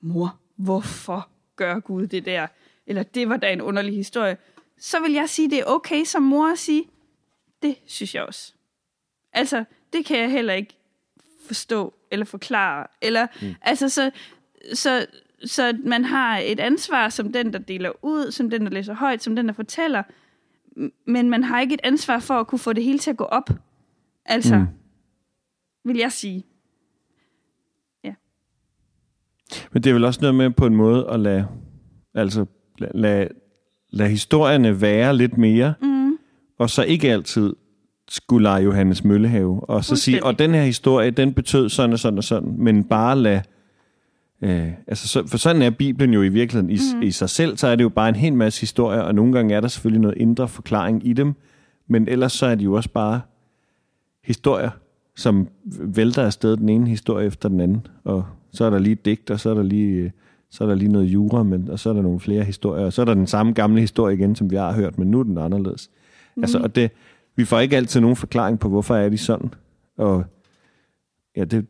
mor, hvorfor gør Gud det der? Eller det var da en underlig historie. Så vil jeg sige, det er okay som mor at sige, det synes jeg også. Altså, det kan jeg heller ikke forstå eller forklare. Eller, mm. altså, så, så, så man har et ansvar som den, der deler ud, som den, der læser højt, som den, der fortæller. Men man har ikke et ansvar for at kunne få det hele til at gå op. Altså, mm. vil jeg sige. Ja. Men det er vel også noget med på en måde at lade, altså, lade, lade, lade historierne være lidt mere, mm. Og så ikke altid skulle lege Johannes Møllehave, og så sige, og den her historie, den betød sådan og sådan og sådan, men bare lade, øh, altså, så, for sådan er Bibelen jo i virkeligheden i, mm. i sig selv, så er det jo bare en hel masse historier, og nogle gange er der selvfølgelig noget indre forklaring i dem, men ellers så er de jo også bare historier, som vælter afsted den ene historie efter den anden, og så er der lige digt, og så er der lige, så er der lige noget jura, men, og så er der nogle flere historier, og så er der den samme gamle historie igen, som vi har hørt, men nu er den anderledes. Mm. Altså, og det, vi får ikke altid nogen forklaring på, hvorfor er de sådan. Og ja, det,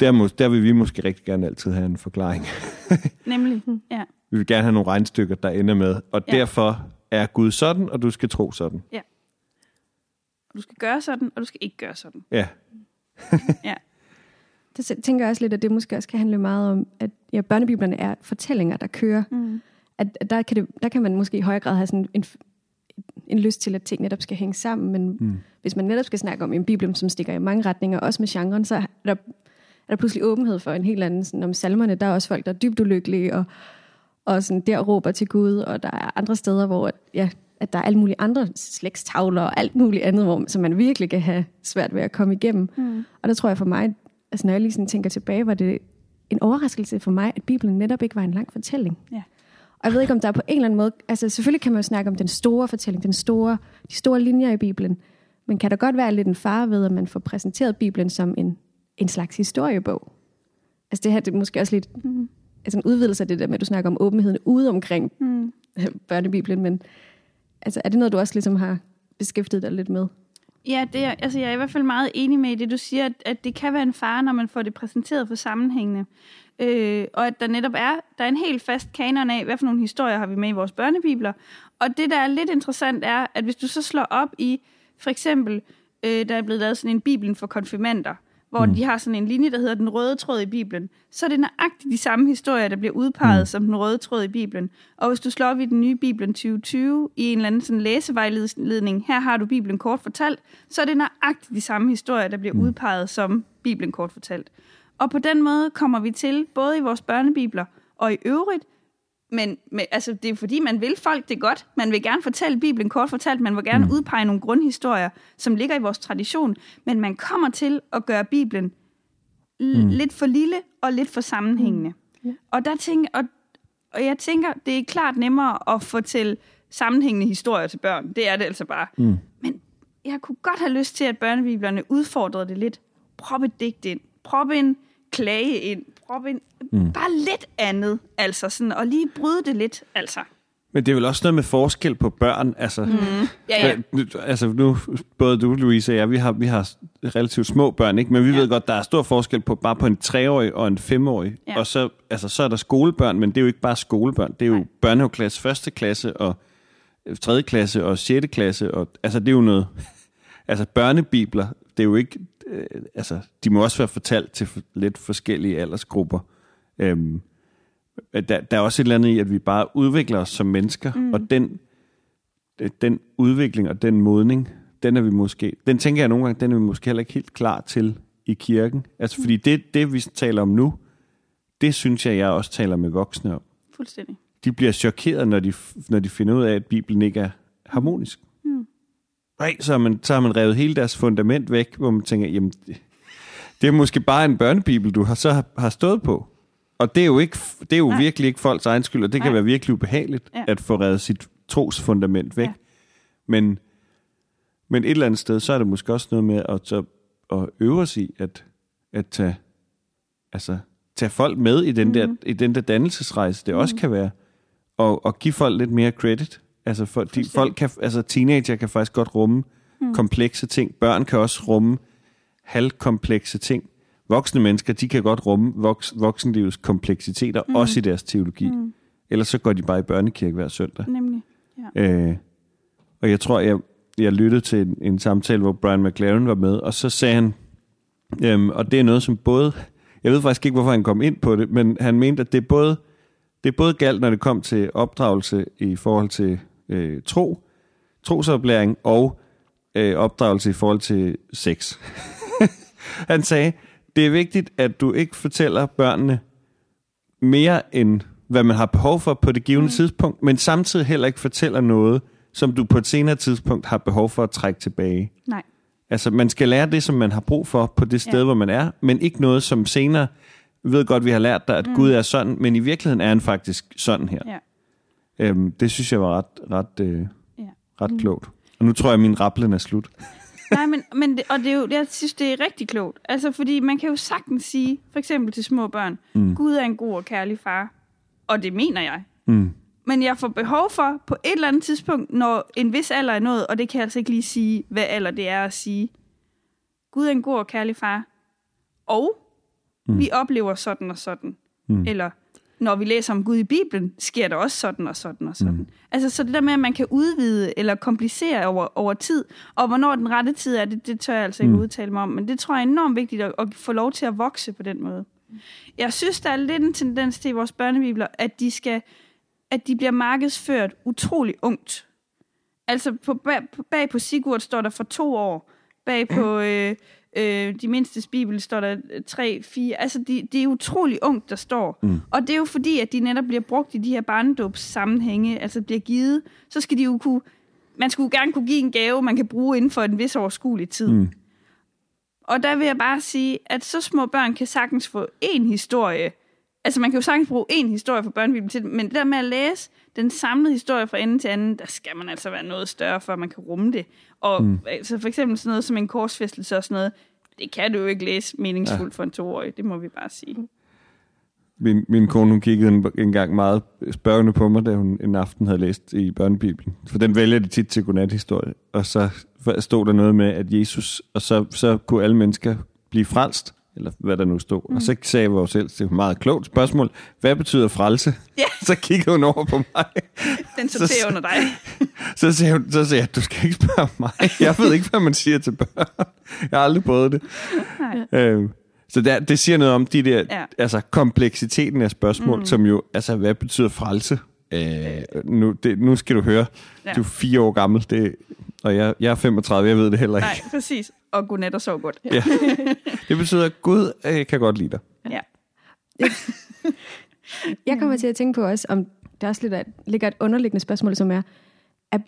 der, må, der vil vi måske rigtig gerne altid have en forklaring. [LAUGHS] Nemlig, ja. Vi vil gerne have nogle regnstykker, der ender med, og ja. derfor er Gud sådan, og du skal tro sådan. Ja. Og du skal gøre sådan, og du skal ikke gøre sådan. Ja. [LAUGHS] ja. Det tænker jeg også lidt, at det måske også kan handle meget om, at ja, børnebiblerne er fortællinger, der kører. Mm. At, at der, kan det, der kan man måske i højere grad have sådan en, en lyst til, at ting netop skal hænge sammen. Men mm. hvis man netop skal snakke om en bibel, som stikker i mange retninger, også med genren, så er der, er der pludselig åbenhed for en helt anden. Sådan, om salmerne, der er også folk, der er dybt ulykkelige, og, og sådan, der råber til Gud, og der er andre steder, hvor ja, at der er alle mulige andre slægtstavler og alt muligt andet, hvor, som man virkelig kan have svært ved at komme igennem. Mm. Og der tror jeg for mig, altså når jeg lige sådan tænker tilbage, var det en overraskelse for mig, at Bibelen netop ikke var en lang fortælling. Ja. Og jeg ved ikke, om der er på en eller anden måde... Altså selvfølgelig kan man jo snakke om den store fortælling, den store, de store linjer i Bibelen. Men kan der godt være lidt en fare ved, at man får præsenteret Bibelen som en, en slags historiebog? Altså det her det er måske også lidt mm. altså en udvidelse af det der med, at du snakker om åbenheden ude omkring mm. [LAUGHS] børnebibelen. Men altså, er det noget, du også ligesom har beskæftiget dig lidt med? Ja, det er, altså, jeg er i hvert fald meget enig med det, du siger, at, at det kan være en fare, når man får det præsenteret for sammenhængende. Øh, og at der netop er, der er en helt fast kanon af, hvad for nogle historier har vi med i vores børnebibler. Og det, der er lidt interessant, er, at hvis du så slår op i, for eksempel, øh, der er blevet lavet sådan en bibelen for konfirmander, hvor mm. de har sådan en linje, der hedder den røde tråd i Bibelen, så er det nøjagtigt de samme historier, der bliver udpeget mm. som den røde tråd i Bibelen. Og hvis du slår op i den nye Bibelen 2020 i en eller anden sådan læsevejledning, her har du Bibelen kort fortalt, så er det nøjagtigt de samme historier, der bliver mm. udpeget som Bibelen kort fortalt. Og på den måde kommer vi til, både i vores børnebibler og i øvrigt, men med, altså, det er fordi, man vil folk det godt. Man vil gerne fortælle Bibelen kort fortalt. Man vil gerne mm. udpege nogle grundhistorier, som ligger i vores tradition. Men man kommer til at gøre Bibelen mm. lidt for lille og lidt for sammenhængende. Mm. Ja. Og, der tænker, og, og jeg tænker, det er klart nemmere at fortælle sammenhængende historier til børn. Det er det altså bare. Mm. Men jeg kunne godt have lyst til, at børnebiblerne udfordrede det lidt. Prop et digt ind. Prop en klage ind. Proppe ind. Mm. Bare lidt andet, altså. Sådan, og lige bryde det lidt, altså. Men det er vel også noget med forskel på børn, altså. Mm. Ja, ja. Altså nu, både du, Louise og jeg, vi har, vi har relativt små børn, ikke? Men vi ja. ved godt, der er stor forskel på bare på en treårig og en femårig. Ja. Og så, altså, så er der skolebørn, men det er jo ikke bare skolebørn. Det er jo Nej. børnehaveklasse, første klasse og tredje klasse og sjette klasse. Og, altså det er jo noget... [LAUGHS] Altså børnebibler, det er jo ikke øh, altså, de må også være fortalt til lidt forskellige aldersgrupper. Øhm, der, der er også et eller andet i, at vi bare udvikler os som mennesker, mm. og den, den udvikling og den modning, den er vi måske, den tænker jeg nogle gange, den er vi måske heller ikke helt klar til i kirken. Altså, fordi det, det vi taler om nu, det synes jeg, jeg også taler med voksne om. Fuldstændig. De bliver chokeret, når de, når de finder ud af, at Bibelen ikke er harmonisk. Mm. Nej, så har, man, så har man revet hele deres fundament væk, hvor man tænker, jamen, det, er måske bare en børnebibel, du har, så har, har stået på. Og det er jo, ikke, det er jo Nej. virkelig ikke folks egen skyld, og det kan Nej. være virkelig ubehageligt, Ja. at få revet sit trosfundament væk. Ja. Men, men et eller andet sted, så er det måske også noget med at, så, at øve os i, at, at tage, altså, tage folk med i den, mm. der, Mhm. i den der dannelsesrejse, det mm. også kan være, og, og give folk lidt mere credit. Altså, for, de, folk kan, altså teenager kan faktisk godt rumme mm. komplekse ting. Børn kan også rumme halvkomplekse ting. Voksne mennesker, de kan godt rumme voks, voksenlivets kompleksiteter, mm. også i deres teologi. Mm. Ellers så går de bare i børnekirke hver søndag. Nemlig. Øh, og jeg tror, jeg, jeg lyttede til en, en samtale, hvor Brian McLaren var med, og så sagde han, øhm, og det er noget, som både, jeg ved faktisk ikke, hvorfor han kom ind på det, men han mente, at det er både, det er både galt, når det kom til opdragelse i forhold til øh, tro, trosoplæring og øh, opdragelse i forhold til sex. [LAUGHS] han sagde, det er vigtigt, at du ikke fortæller børnene mere end hvad man har behov for på det givende mm. tidspunkt, men samtidig heller ikke fortæller noget, som du på et senere tidspunkt har behov for at trække tilbage. Nej. Altså, man skal lære det, som man har brug for på det sted, ja. Hvor man er, men ikke noget, som senere, ved godt, vi har lært dig, at mm. Gud er sådan, men i virkeligheden er han faktisk sådan her. Ja. Øhm, det synes jeg var ret, ret, øh, Ja. ret klogt. Og nu tror jeg, at min rapplen er slut. [LAUGHS] Nej, men, men det, og det er jo, jeg synes, det er rigtig klogt. Altså, fordi man kan jo sagtens sige, for eksempel til små børn, mm. Gud er en god og kærlig far. Og det mener jeg. Mm. Men jeg får behov for, på et eller andet tidspunkt, når en vis alder er nået, og det kan jeg altså ikke lige sige, hvad alder det er at sige, Gud er en god og kærlig far. Og mm. vi oplever sådan og sådan. Mm. Eller når vi læser om Gud i Bibelen, sker der også sådan og sådan og sådan. Mm. Altså så det der med, at man kan udvide eller komplicere over, over tid, og hvornår den rette tid er, det, det tør jeg altså ikke Mm. udtale mig om, men det tror jeg er enormt vigtigt at, at få lov til at vokse på den måde. Jeg synes, der er lidt en tendens til i vores børnebibler, at de skal at de bliver markedsført utrolig ungt. Altså på, bag, på- bag på Sigurd står der for to år. Bag på [CLEARS THROAT] øh, øh, de mindste bibel står der øh, tre, fire. Altså de, det er utrolig ungt, der står. Mm. Og det er jo fordi, at de netop bliver brugt i de her barnedåbssammenhænge, altså bliver givet. Så skal de jo kunne, man skulle jo gerne kunne give en gave, man kan bruge inden for en vis overskuelig tid. Mm. Og der vil jeg bare sige, at så små børn kan sagtens få en historie. Altså man kan jo sagtens bruge en historie for børnebibelen til men det der med at læse den samlede historie fra ende til anden, der skal man altså være noget større, for at man kan rumme det. Og mm. altså for eksempel sådan noget som en korsfæstelse og sådan noget, det kan du jo ikke læse meningsfuldt ja. for en toårig, det må vi bare sige. Min, min kone, hun kiggede en, en gang meget spørgende på mig, da hun en aften havde læst i børnebibelen. For den vælger de tit til godnathistorie. Og så stod der noget med, at Jesus, og så, så kunne alle mennesker blive frelst, eller hvad der nu stod. Mm. Og så sagde vores ældste, det var et meget klogt spørgsmål, hvad betyder frelse? Ja. [LAUGHS] Så kiggede hun over på mig. Den sorterer under dig. [LAUGHS] Så sagde, hun, så sagde jeg, du skal ikke spørge mig. Jeg ved ikke, hvad man siger til børn. Jeg har aldrig prøvet det. Nej. Øhm, så der, det siger noget om de der, ja. Altså kompleksiteten af spørgsmål, mm. som jo, altså hvad betyder frelse? Øh, nu, det, nu skal du høre. Ja. du er fire år gammel, det, og jeg, jeg er 35, jeg ved det heller ikke. Nej, præcis. Og godnat og sov godt. Ja. Det betyder, at Gud øh, kan godt lide dig. ja. Jeg kommer til at tænke på også, om der også lidt er, ligger et underliggende spørgsmål, som er, er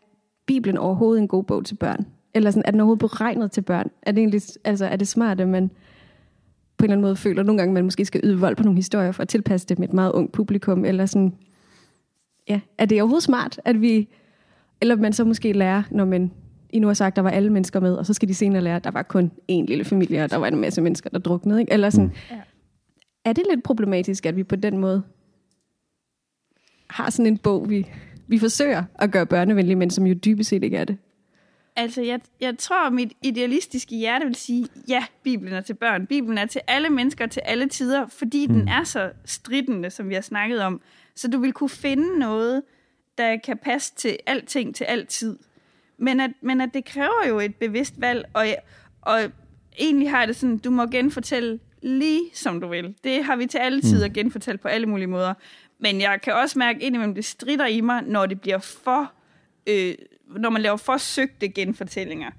Bibelen overhovedet en god bog til børn? Eller sådan, er den overhovedet beregnet til børn? Er det egentlig, altså, er det smart, at man på en eller anden måde føler nogle gange, at man måske skal yde vold på nogle historier for at tilpasse det med et meget ungt publikum? Eller sådan, ja, er det overhovedet smart, at vi, eller man så måske lærer, når man I nu har sagt, at der var alle mennesker med, og så skal de senere lære, at der var kun én lille familie, og der var en masse mennesker, der druknede. Ikke? Eller sådan, mm. Ja. Er det lidt problematisk, at vi på den måde har sådan en bog, vi, vi forsøger at gøre børnevenlig, men som jo dybest set ikke er det? Altså, jeg, jeg tror, mit idealistiske hjerte vil sige, ja, Bibelen er til børn. Bibelen er til alle mennesker til alle tider, fordi mm. den er så stridende, som vi har snakket om. Så du vil kunne finde noget, der kan passe til alting til altid. Men at, men at det kræver jo et bevidst valg, og, og egentlig har jeg det sådan, du må genfortælle lige som du vil. Det har vi til alle tider genfortalt på alle mulige måder. Men jeg kan også mærke indimellem, det strider i mig, når det bliver for øh, når man laver for søgte genfortællinger.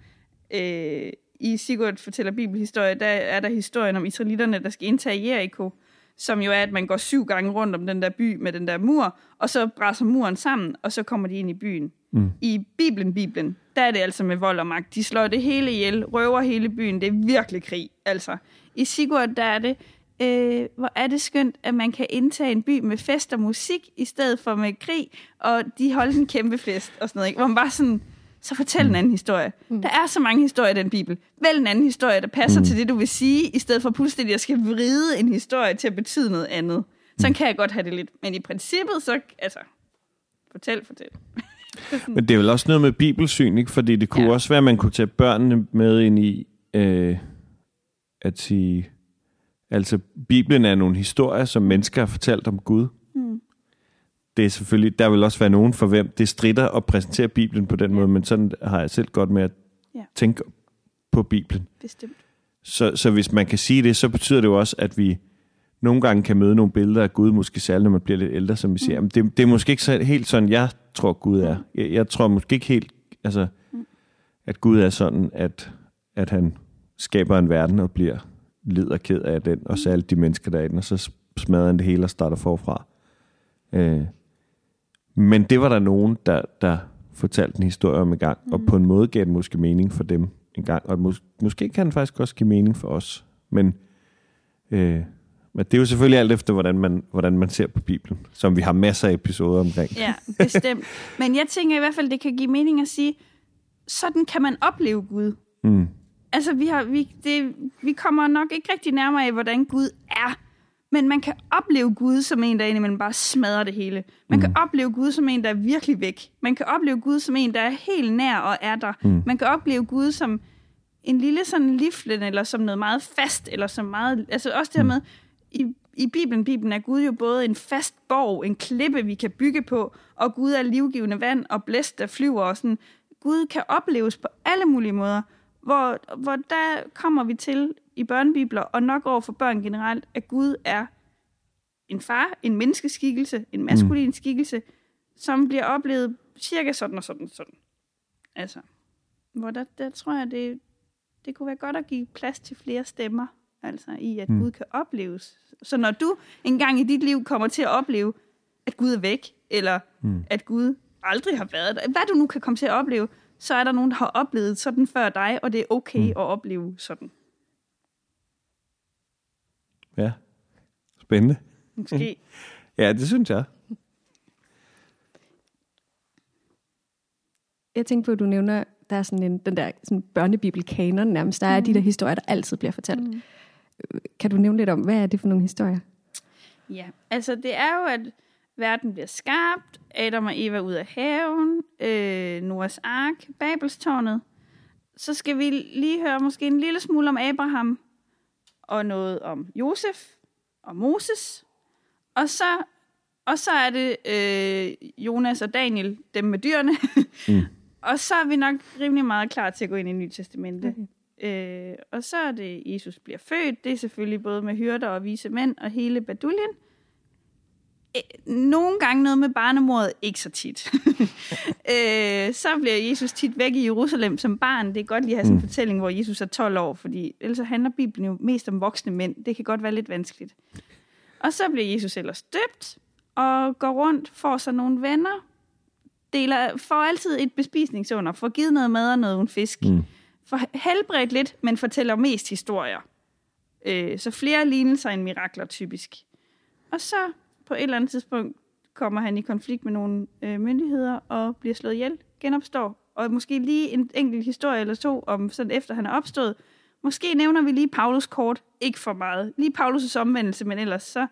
Øh, I Sigurd fortæller bibelhistorie, der er der historien om israelitterne, der skal indtage Jericho, som jo er, at man går syv gange rundt om den der by med den der mur, og så brænder muren sammen, og så kommer de ind i byen. Mm. I Bibelen, Bibelen, der er det altså med vold og magt. De slår det hele ihjel, røver hele byen. Det er virkelig krig, altså. I Sigurd, der er det, øh, hvor er det skønt, at man kan indtage en by med fest og musik, i stedet for med krig, og de holdt en kæmpe fest og sådan noget, ikke? hvor man bare sådan, så fortæl en anden historie. Mm. Der er så mange historier i den bibel. Vælg en anden historie, der passer mm. til det, du vil sige, i stedet for pludselig at skal vride en historie til at betyde noget andet. Sådan kan jeg godt have det lidt. Men i princippet, så altså, fortæl, fortæl. [LAUGHS] Men det er vel også noget med bibelsyn, ikke? Fordi det kunne ja. også være, at man kunne tage børnene med ind i øh, at sige... Altså, Bibelen er nogle historier, som mennesker har fortalt om Gud. Mm. Det er selvfølgelig... Der vil også være nogen for hvem det strider at præsentere Bibelen på den måde, men sådan har jeg selv godt med at ja. tænke på Bibelen. Bestemt. Så, så hvis man kan sige det, så betyder det jo også, at vi nogle gange kan møde nogle billeder af Gud, måske særligt når man bliver lidt ældre, som vi siger, mm. det, det er måske ikke så, helt sådan, jeg tror Gud er. Jeg, jeg tror måske ikke helt, altså, mm. at Gud er sådan, at, at han skaber en verden og bliver lid og ked af den, og så alle de mennesker, der er i den, og så smadrer han det hele og starter forfra. Øh, men det var der nogen, der, der fortalte en historie om i gang, mm. og på en måde gav det måske mening for dem en gang, og mås- måske kan den faktisk også give mening for os. Men øh, men det er jo selvfølgelig alt efter, hvordan man, hvordan man ser på Bibelen, som vi har masser af episoder omkring. Ja, [LAUGHS] bestemt. Men jeg tænker i hvert fald, det kan give mening at sige, sådan kan man opleve Gud. Mm. Altså, vi, har, vi, det, vi kommer nok ikke rigtig nærmere af, hvordan Gud er. Men man kan opleve Gud som en, der indimellem bare smadrer det hele. Man mm. kan opleve Gud som en, der er virkelig væk. Man kan opleve Gud som en, der er helt nær og er der. Mm. Man kan opleve Gud som en lille sådan liflen, eller som noget meget fast, eller som meget... Altså også det her mm. med, i, i Bibelen, Bibelen er Gud jo både en fast borg, en klippe, vi kan bygge på, og Gud er livgivende vand og blæst, der flyver. Og sådan. Gud kan opleves på alle mulige måder, hvor, hvor der kommer vi til i børnebibler, og nok over for børn generelt, at Gud er en far, en menneskeskikkelse, en maskulin mm. skikkelse, som bliver oplevet cirka sådan og sådan og sådan. Altså, hvor der, der tror jeg, det, det kunne være godt at give plads til flere stemmer altså i at mm. Gud kan opleves. Så når du engang i dit liv kommer til at opleve, at Gud er væk, eller mm. at Gud aldrig har været der, hvad du nu kan komme til at opleve, så er der nogen, der har oplevet sådan før dig, og det er okay mm. at opleve sådan. Ja, spændende. Måske. [LAUGHS] ja, det synes jeg. Jeg tænkte på, at du nævner, der er sådan en, den der sådan børnebibelkanon nærmest. Der er mm. de der historier, der altid bliver fortalt. Mm. Kan du nævne lidt om, hvad er det for nogle historier? Ja, altså det er jo, at verden bliver skabt, Adam og Eva ud af haven, øh, Noahs ark, Babelstårnet. Så skal vi lige høre måske en lille smule om Abraham, og noget om Josef og Moses. Og så, og så er det øh, Jonas og Daniel, dem med dyrene. mm. [LAUGHS] og så er vi nok rimelig meget klar til at gå ind i Nye Testamente. Okay. Øh, og så er det, Jesus bliver født. Det er selvfølgelig både med hyrder og vise mænd og hele baduljen. Øh, nogle gange noget med barnemordet, ikke så tit. [LAUGHS] øh, så bliver Jesus tit væk i Jerusalem som barn. Det er godt lige have sådan en mm. fortælling, hvor Jesus er 12 år, fordi ellers handler Bibelen jo mest om voksne mænd. Det kan godt være lidt vanskeligt. Og så bliver Jesus ellers døbt, og går rundt, får sig nogle venner, deler, får altid et bespisningsunder, får givet noget mad og noget fisk. Mm for helbredt lidt, men fortæller mest historier. Øh, så flere lignelser end mirakler typisk. Og så på et eller andet tidspunkt kommer han i konflikt med nogle øh, myndigheder og bliver slået ihjel, genopstår. Og måske lige en enkelt historie eller to om sådan efter han er opstået. Måske nævner vi lige Paulus kort, ikke for meget. Lige Paulus' omvendelse, men ellers så.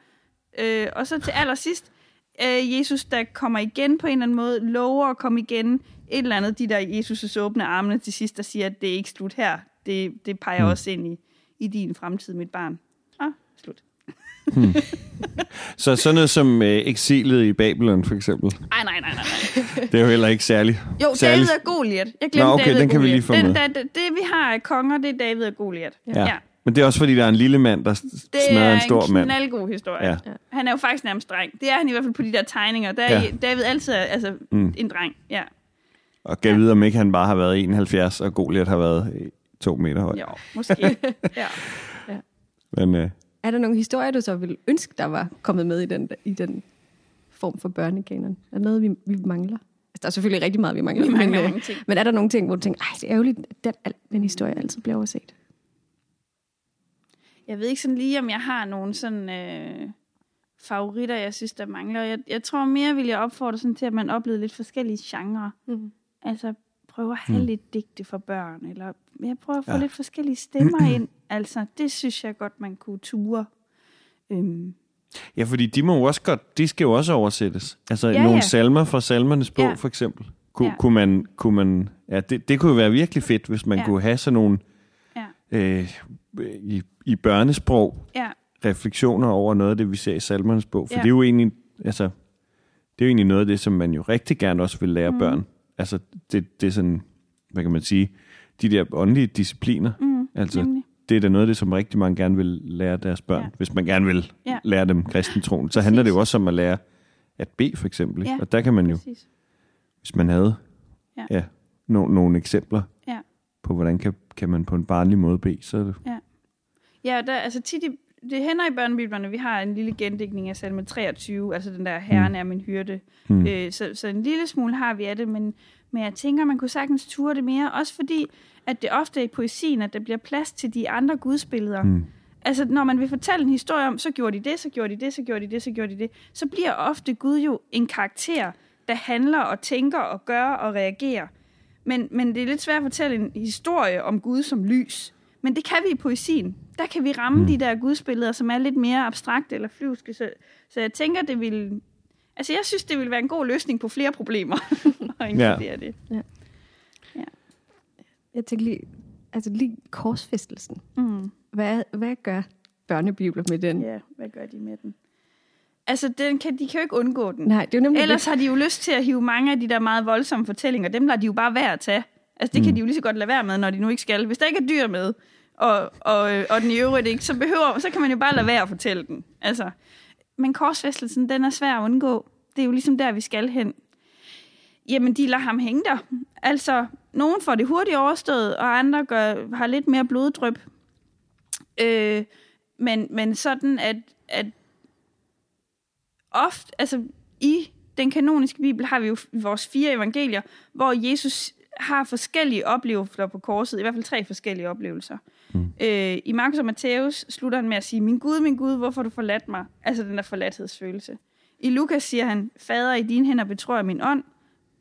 Øh, og så til allersidst, øh, Jesus, der kommer igen på en eller anden måde, lover at komme igen. Et eller andet, de der Jesus' åbne armene til sidst, der siger, at det er ikke slut her. Det, det peger mm. også ind i, i din fremtid, mit barn. Ah, slut. Hmm. [LAUGHS] Så sådan noget som øh, eksilet i Babylon, for eksempel? Nej, nej, nej, nej. det er jo heller ikke særligt. Jo, særlig... David og Goliat. Jeg glemte Nå, okay, David den kan vi lige få med. Den, da, det, vi har af konger, det er David og Goliat. Ja. ja. Men det er også fordi, der er en lille mand, der smadrer en stor mand. Det er en knaldgod historie. Ja. Han er jo faktisk nærmest dreng. Det er han i hvert fald på de der tegninger. Der er ja. David altid altså, mm. en dreng. Ja. Og gav ja. videre, om ikke han bare har været 71, og Goliath har været to meter høj. Jo, måske. [LAUGHS] ja. ja. Men, øh, Er der nogle historier, du så ville ønske, der var kommet med i den, i den form for børnekanon? Er der noget, vi, vi mangler? Altså, der er selvfølgelig rigtig meget, vi mangler. Vi mangler men, øh, mange ting. men er der nogle ting, hvor du tænker, ej, det er ærgerligt, at den, den historie altid bliver overset? Jeg ved ikke sådan lige, om jeg har nogle sådan øh, favoritter, jeg synes, der mangler. Jeg, jeg tror mere, vil jeg opfordre sådan til, at man oplevede lidt forskellige genrer. Mm. Altså prøve at have Mm. lidt digte for børn, eller jeg prøver at få Ja. lidt forskellige stemmer ind. Altså, det synes jeg godt, man kunne ture. Øhm, Ja, fordi de må jo også godt, de skal jo også oversættes. Altså Ja, nogle ja. salmer fra salmernes bog, Ja. for eksempel. Kun, Ja. kunne man, kunne man, ja, det, det kunne jo være virkelig fedt, hvis man Ja. kunne have sådan nogle Ja. øh, i, i børnesprog ja, refleksioner over noget af det, vi ser i salmernes bog. For Ja. det er jo egentlig, altså, det er jo egentlig noget af det, som man jo rigtig gerne også vil lære mm. børn. Altså, det, det er sådan, hvad kan man sige, de der åndelige discipliner. mm, Altså, nemlig. det er da noget af det, som rigtig mange gerne vil lære deres børn. Ja. Ja. Hvis man gerne vil Ja. ja. lære dem kristentroen, så handler det jo også om at lære at bede, for eksempel. Ja, Og der kan man jo, Præcis. hvis man havde Ja. ja. Ja, no, nogle eksempler Ja. på, hvordan kan, kan man på en barnlig måde bede, så er det... Ja, der, altså tit i, det hænder i børnebiblerne, vi har en lille gendækning af salme 23, altså den der, herren er min hyrde. Hmm. Øh, så, så en lille smule har vi af det, men, men jeg tænker, man kunne sagtens ture det mere, også fordi, at det ofte er i poesien, at der bliver plads til de andre gudsbilleder. Hmm. Altså, når man vil fortælle en historie om, så gjorde de det, så gjorde de det, så gjorde de det, så gjorde de det, så bliver ofte Gud jo en karakter, der handler og tænker og gør og reagerer. Men, men det er lidt svært at fortælle en historie om Gud som lys. Men det kan vi i poesien. Der kan vi ramme Mm. de der gudsbilleder, som er lidt mere abstrakte eller flyvske. Så, så jeg tænker, det vil... Altså, jeg synes, det vil være en god løsning på flere problemer. [LAUGHS] at inkludere det. Jeg tænker lige, altså lige korsfæstelsen. Mm. Hvad, hvad gør børnebibler med den? Ja, hvad gør de med den? Altså, den kan, de kan jo ikke undgå den. Nej, det er jo nemlig Ellers har de jo lyst til at hive mange af de der meget voldsomme fortællinger. Dem lader de jo bare være at tage. Altså, det mm. kan de jo lige så godt lade være med, når de nu ikke skal. Hvis der ikke er dyr med, og, og, og den i øvrigt ikke, så, behøver, så kan man jo bare lade være at fortælle den. Altså, men korsfæstelsen, den er svær at undgå. Det er jo ligesom der, vi skal hen. Jamen, de lader ham hænge der. Altså, nogen får det hurtigt overstået, og andre gør, har lidt mere bloddryp. Øh, men, men sådan, at, at ofte, altså i den kanoniske bibel har vi jo vores fire evangelier, hvor Jesus har forskellige oplevelser på korset, i hvert fald tre forskellige oplevelser. Mm. Øh, I Markus og Matthæus slutter han med at sige, min Gud, min Gud, hvorfor har du forladt mig? Altså den der forladthedsfølelse. I Lukas siger han, fader, i dine hænder betror jeg min ånd,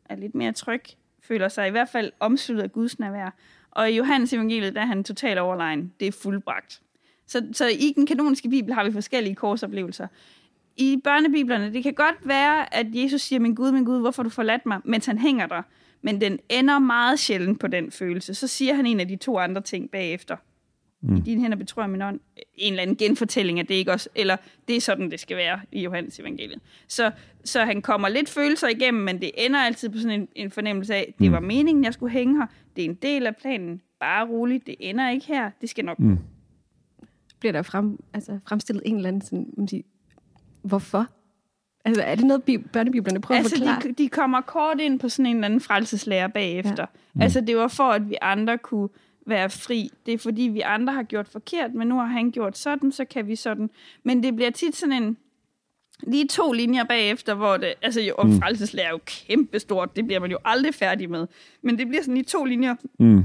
er lidt mere tryg, føler sig i hvert fald omsluttet af Guds nærvær. Og i Johannes evangeliet, der er han totalt overlegen. Det er fuldbragt. Så, så i den kanoniske bibel har vi forskellige korsoplevelser. I børnebiblerne, det kan godt være, at Jesus siger, min Gud, min Gud, hvorfor har du forladt mig, mens han hænger der. Men den ender meget sjældent på den følelse. Så siger han en af de to andre ting bagefter. Mm. I dine hænder betror jeg min ånd. En eller anden genfortælling af det ikke også. Eller det er sådan, det skal være i Johannes evangeliet. Så, så han kommer lidt følelser igennem, men det ender altid på sådan en, en fornemmelse af, det var meningen, jeg skulle hænge her. Det er en del af planen. Bare roligt, det ender ikke her. Det skal nok Mm. bliver der frem, altså fremstillet en eller anden sådan, man sige, hvorfor? Altså, er det noget, bi- børnebiblerne prøver altså, at forklare? de, de kommer kort ind på sådan en eller anden frelseslærer bagefter. Ja. Mm. Altså, det var for, at vi andre kunne være fri. Det er fordi, vi andre har gjort forkert, men nu har han gjort sådan, så kan vi sådan. Men det bliver tit sådan en lige to linjer bagefter, hvor det, altså jo, og Mm. frelseslærer er jo kæmpestort, det bliver man jo aldrig færdig med. Men det bliver sådan lige to linjer. Mm.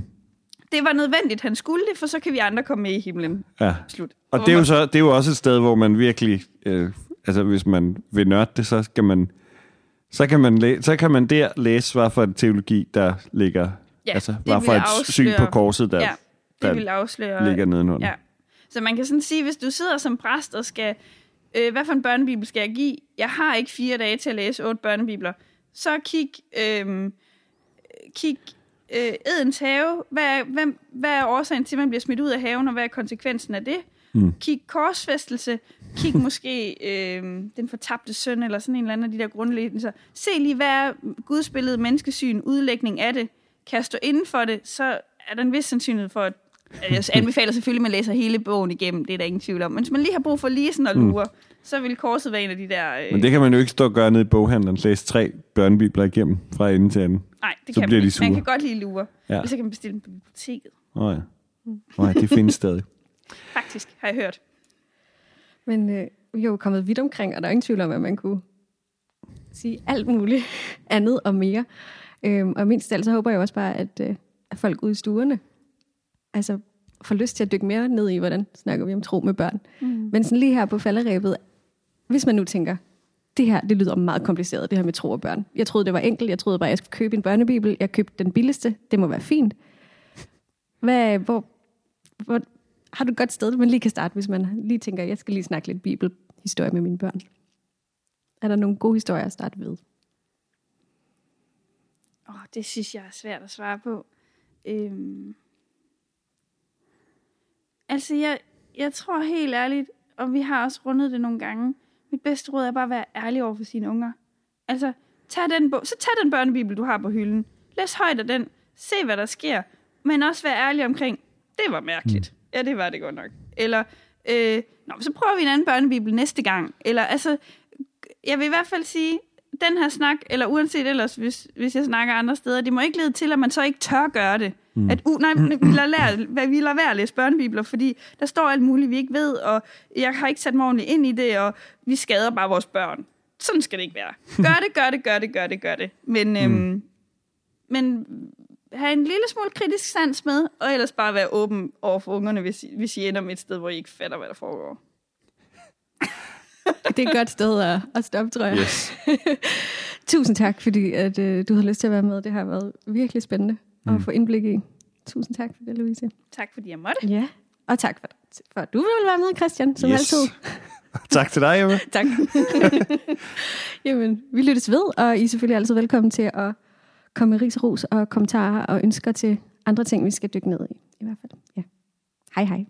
Det var nødvendigt, han skulle det, for så kan vi andre komme med i himlen. Ja. Slut. Og det er, jo så, det er jo også et sted, hvor man virkelig, øh, altså hvis man vil nørde det, så skal man, så kan man, læ- så kan man der læse, hvad for en teologi, der ligger, Ja, altså hvad for et syn på afsløre- korset, der, Ja, det der vil afsløre... ligger nedenunder. Ja. Så man kan sådan sige, hvis du sidder som præst og skal, øh, hvad for en børnebibel skal jeg give? Jeg har ikke fire dage til at læse otte børnebibler. Så kig, øh, kig øh, Edens have. Hvad er, hvem, hvad er årsagen til, at man bliver smidt ud af haven, og hvad er konsekvensen af det? Mm. Kig korsfæstelse. Kig måske øh, den fortabte søn, eller sådan en eller anden af de der grundlæggelser. Se lige, hvad er Guds billede, menneskesyn, udlægning af det. Kan stå inden for det, så er der en vis sandsynlighed for, at jeg [LAUGHS] anbefaler selvfølgelig, at man læser hele bogen igennem, det er der ingen tvivl om. Men hvis man lige har brug for lige sådan at lure, mm. så vil korset være en af de der... Øh, Men det kan man jo ikke stå og gøre nede i boghandleren, læse tre børnebibler igennem fra ende til anden. nej, det så kan bliver man ikke. Man kan godt lige lure. Ja. Hvis så kan man bestille dem på biblioteket. Åh oh, ja. Oh, ja, det findes stadig. Faktisk, har jeg hørt. Men øh, vi er jo kommet vidt omkring, og der er ingen tvivl om, at man kunne sige alt muligt [LAUGHS] andet og mere. Øhm, og mindst alt, så håber jeg også bare, at, øh, at folk ude i stuerne altså, får lyst til at dykke mere ned i, hvordan snakker vi om tro med børn. Mm. Men sådan lige her på falderæbet, hvis man nu tænker, det her, det lyder meget kompliceret, det her med tro og børn. Jeg troede, det var enkelt. Jeg troede bare, jeg skulle købe en børnebibel. Jeg købte den billigste. Det må være fint. Hvad, hvor, hvor, har du et godt sted, man lige kan starte, hvis man lige tænker, jeg skal lige snakke lidt bibelhistorie med mine børn? Er der nogle gode historier at starte ved? Åh, oh, det synes jeg er svært at svare på. Øhm. Altså, jeg, jeg tror helt ærligt, og vi har også rundet det nogle gange, mit bedste råd er bare at være ærlig over for sine unger. Altså, tag den bog, så tag den børnebibel, du har på hylden. Læs højt af den. Se, hvad der sker. Men også være ærlig omkring, det var mærkeligt. Mm. Ja, det var det godt nok. Eller, øh, Nå, så prøver vi en anden børnebibel næste gang. Eller altså, jeg vil i hvert fald sige, den her snak, eller uanset ellers, hvis, hvis jeg snakker andre steder, det må ikke lede til, at man så ikke tør gøre det. Mm. At, uh, nej, vi lader, lære, vi lader være at læse børnebibler, fordi der står alt muligt, vi ikke ved, og jeg har ikke sat mig ordentligt ind i det, og vi skader bare vores børn. Sådan skal det ikke være. Gør det, gør det, gør det, gør det, gør det. Men, mm. øhm, men have en lille smule kritisk sans med, og ellers bare være åben over for ungerne, hvis, hvis I ender med et sted, hvor I ikke fatter, hvad der foregår. det er et godt sted at, at stoppe, tror jeg. Yes. [LAUGHS] Tusind tak, fordi at, øh, du har lyst til at være med. Det har været virkelig spændende mm. at få indblik i. Tusind tak for det, Louise. Tak fordi jeg måtte. Ja, og tak for, for at du vil være med, Christian, som yes. altid. [LAUGHS] tak til dig, Emma. tak. [LAUGHS] Jamen, vi lyttes ved, og I er selvfølgelig altid velkommen til at komme med ris, ros og kommentarer og ønsker til andre ting, vi skal dykke ned i. I hvert fald. Ja. Hej hej.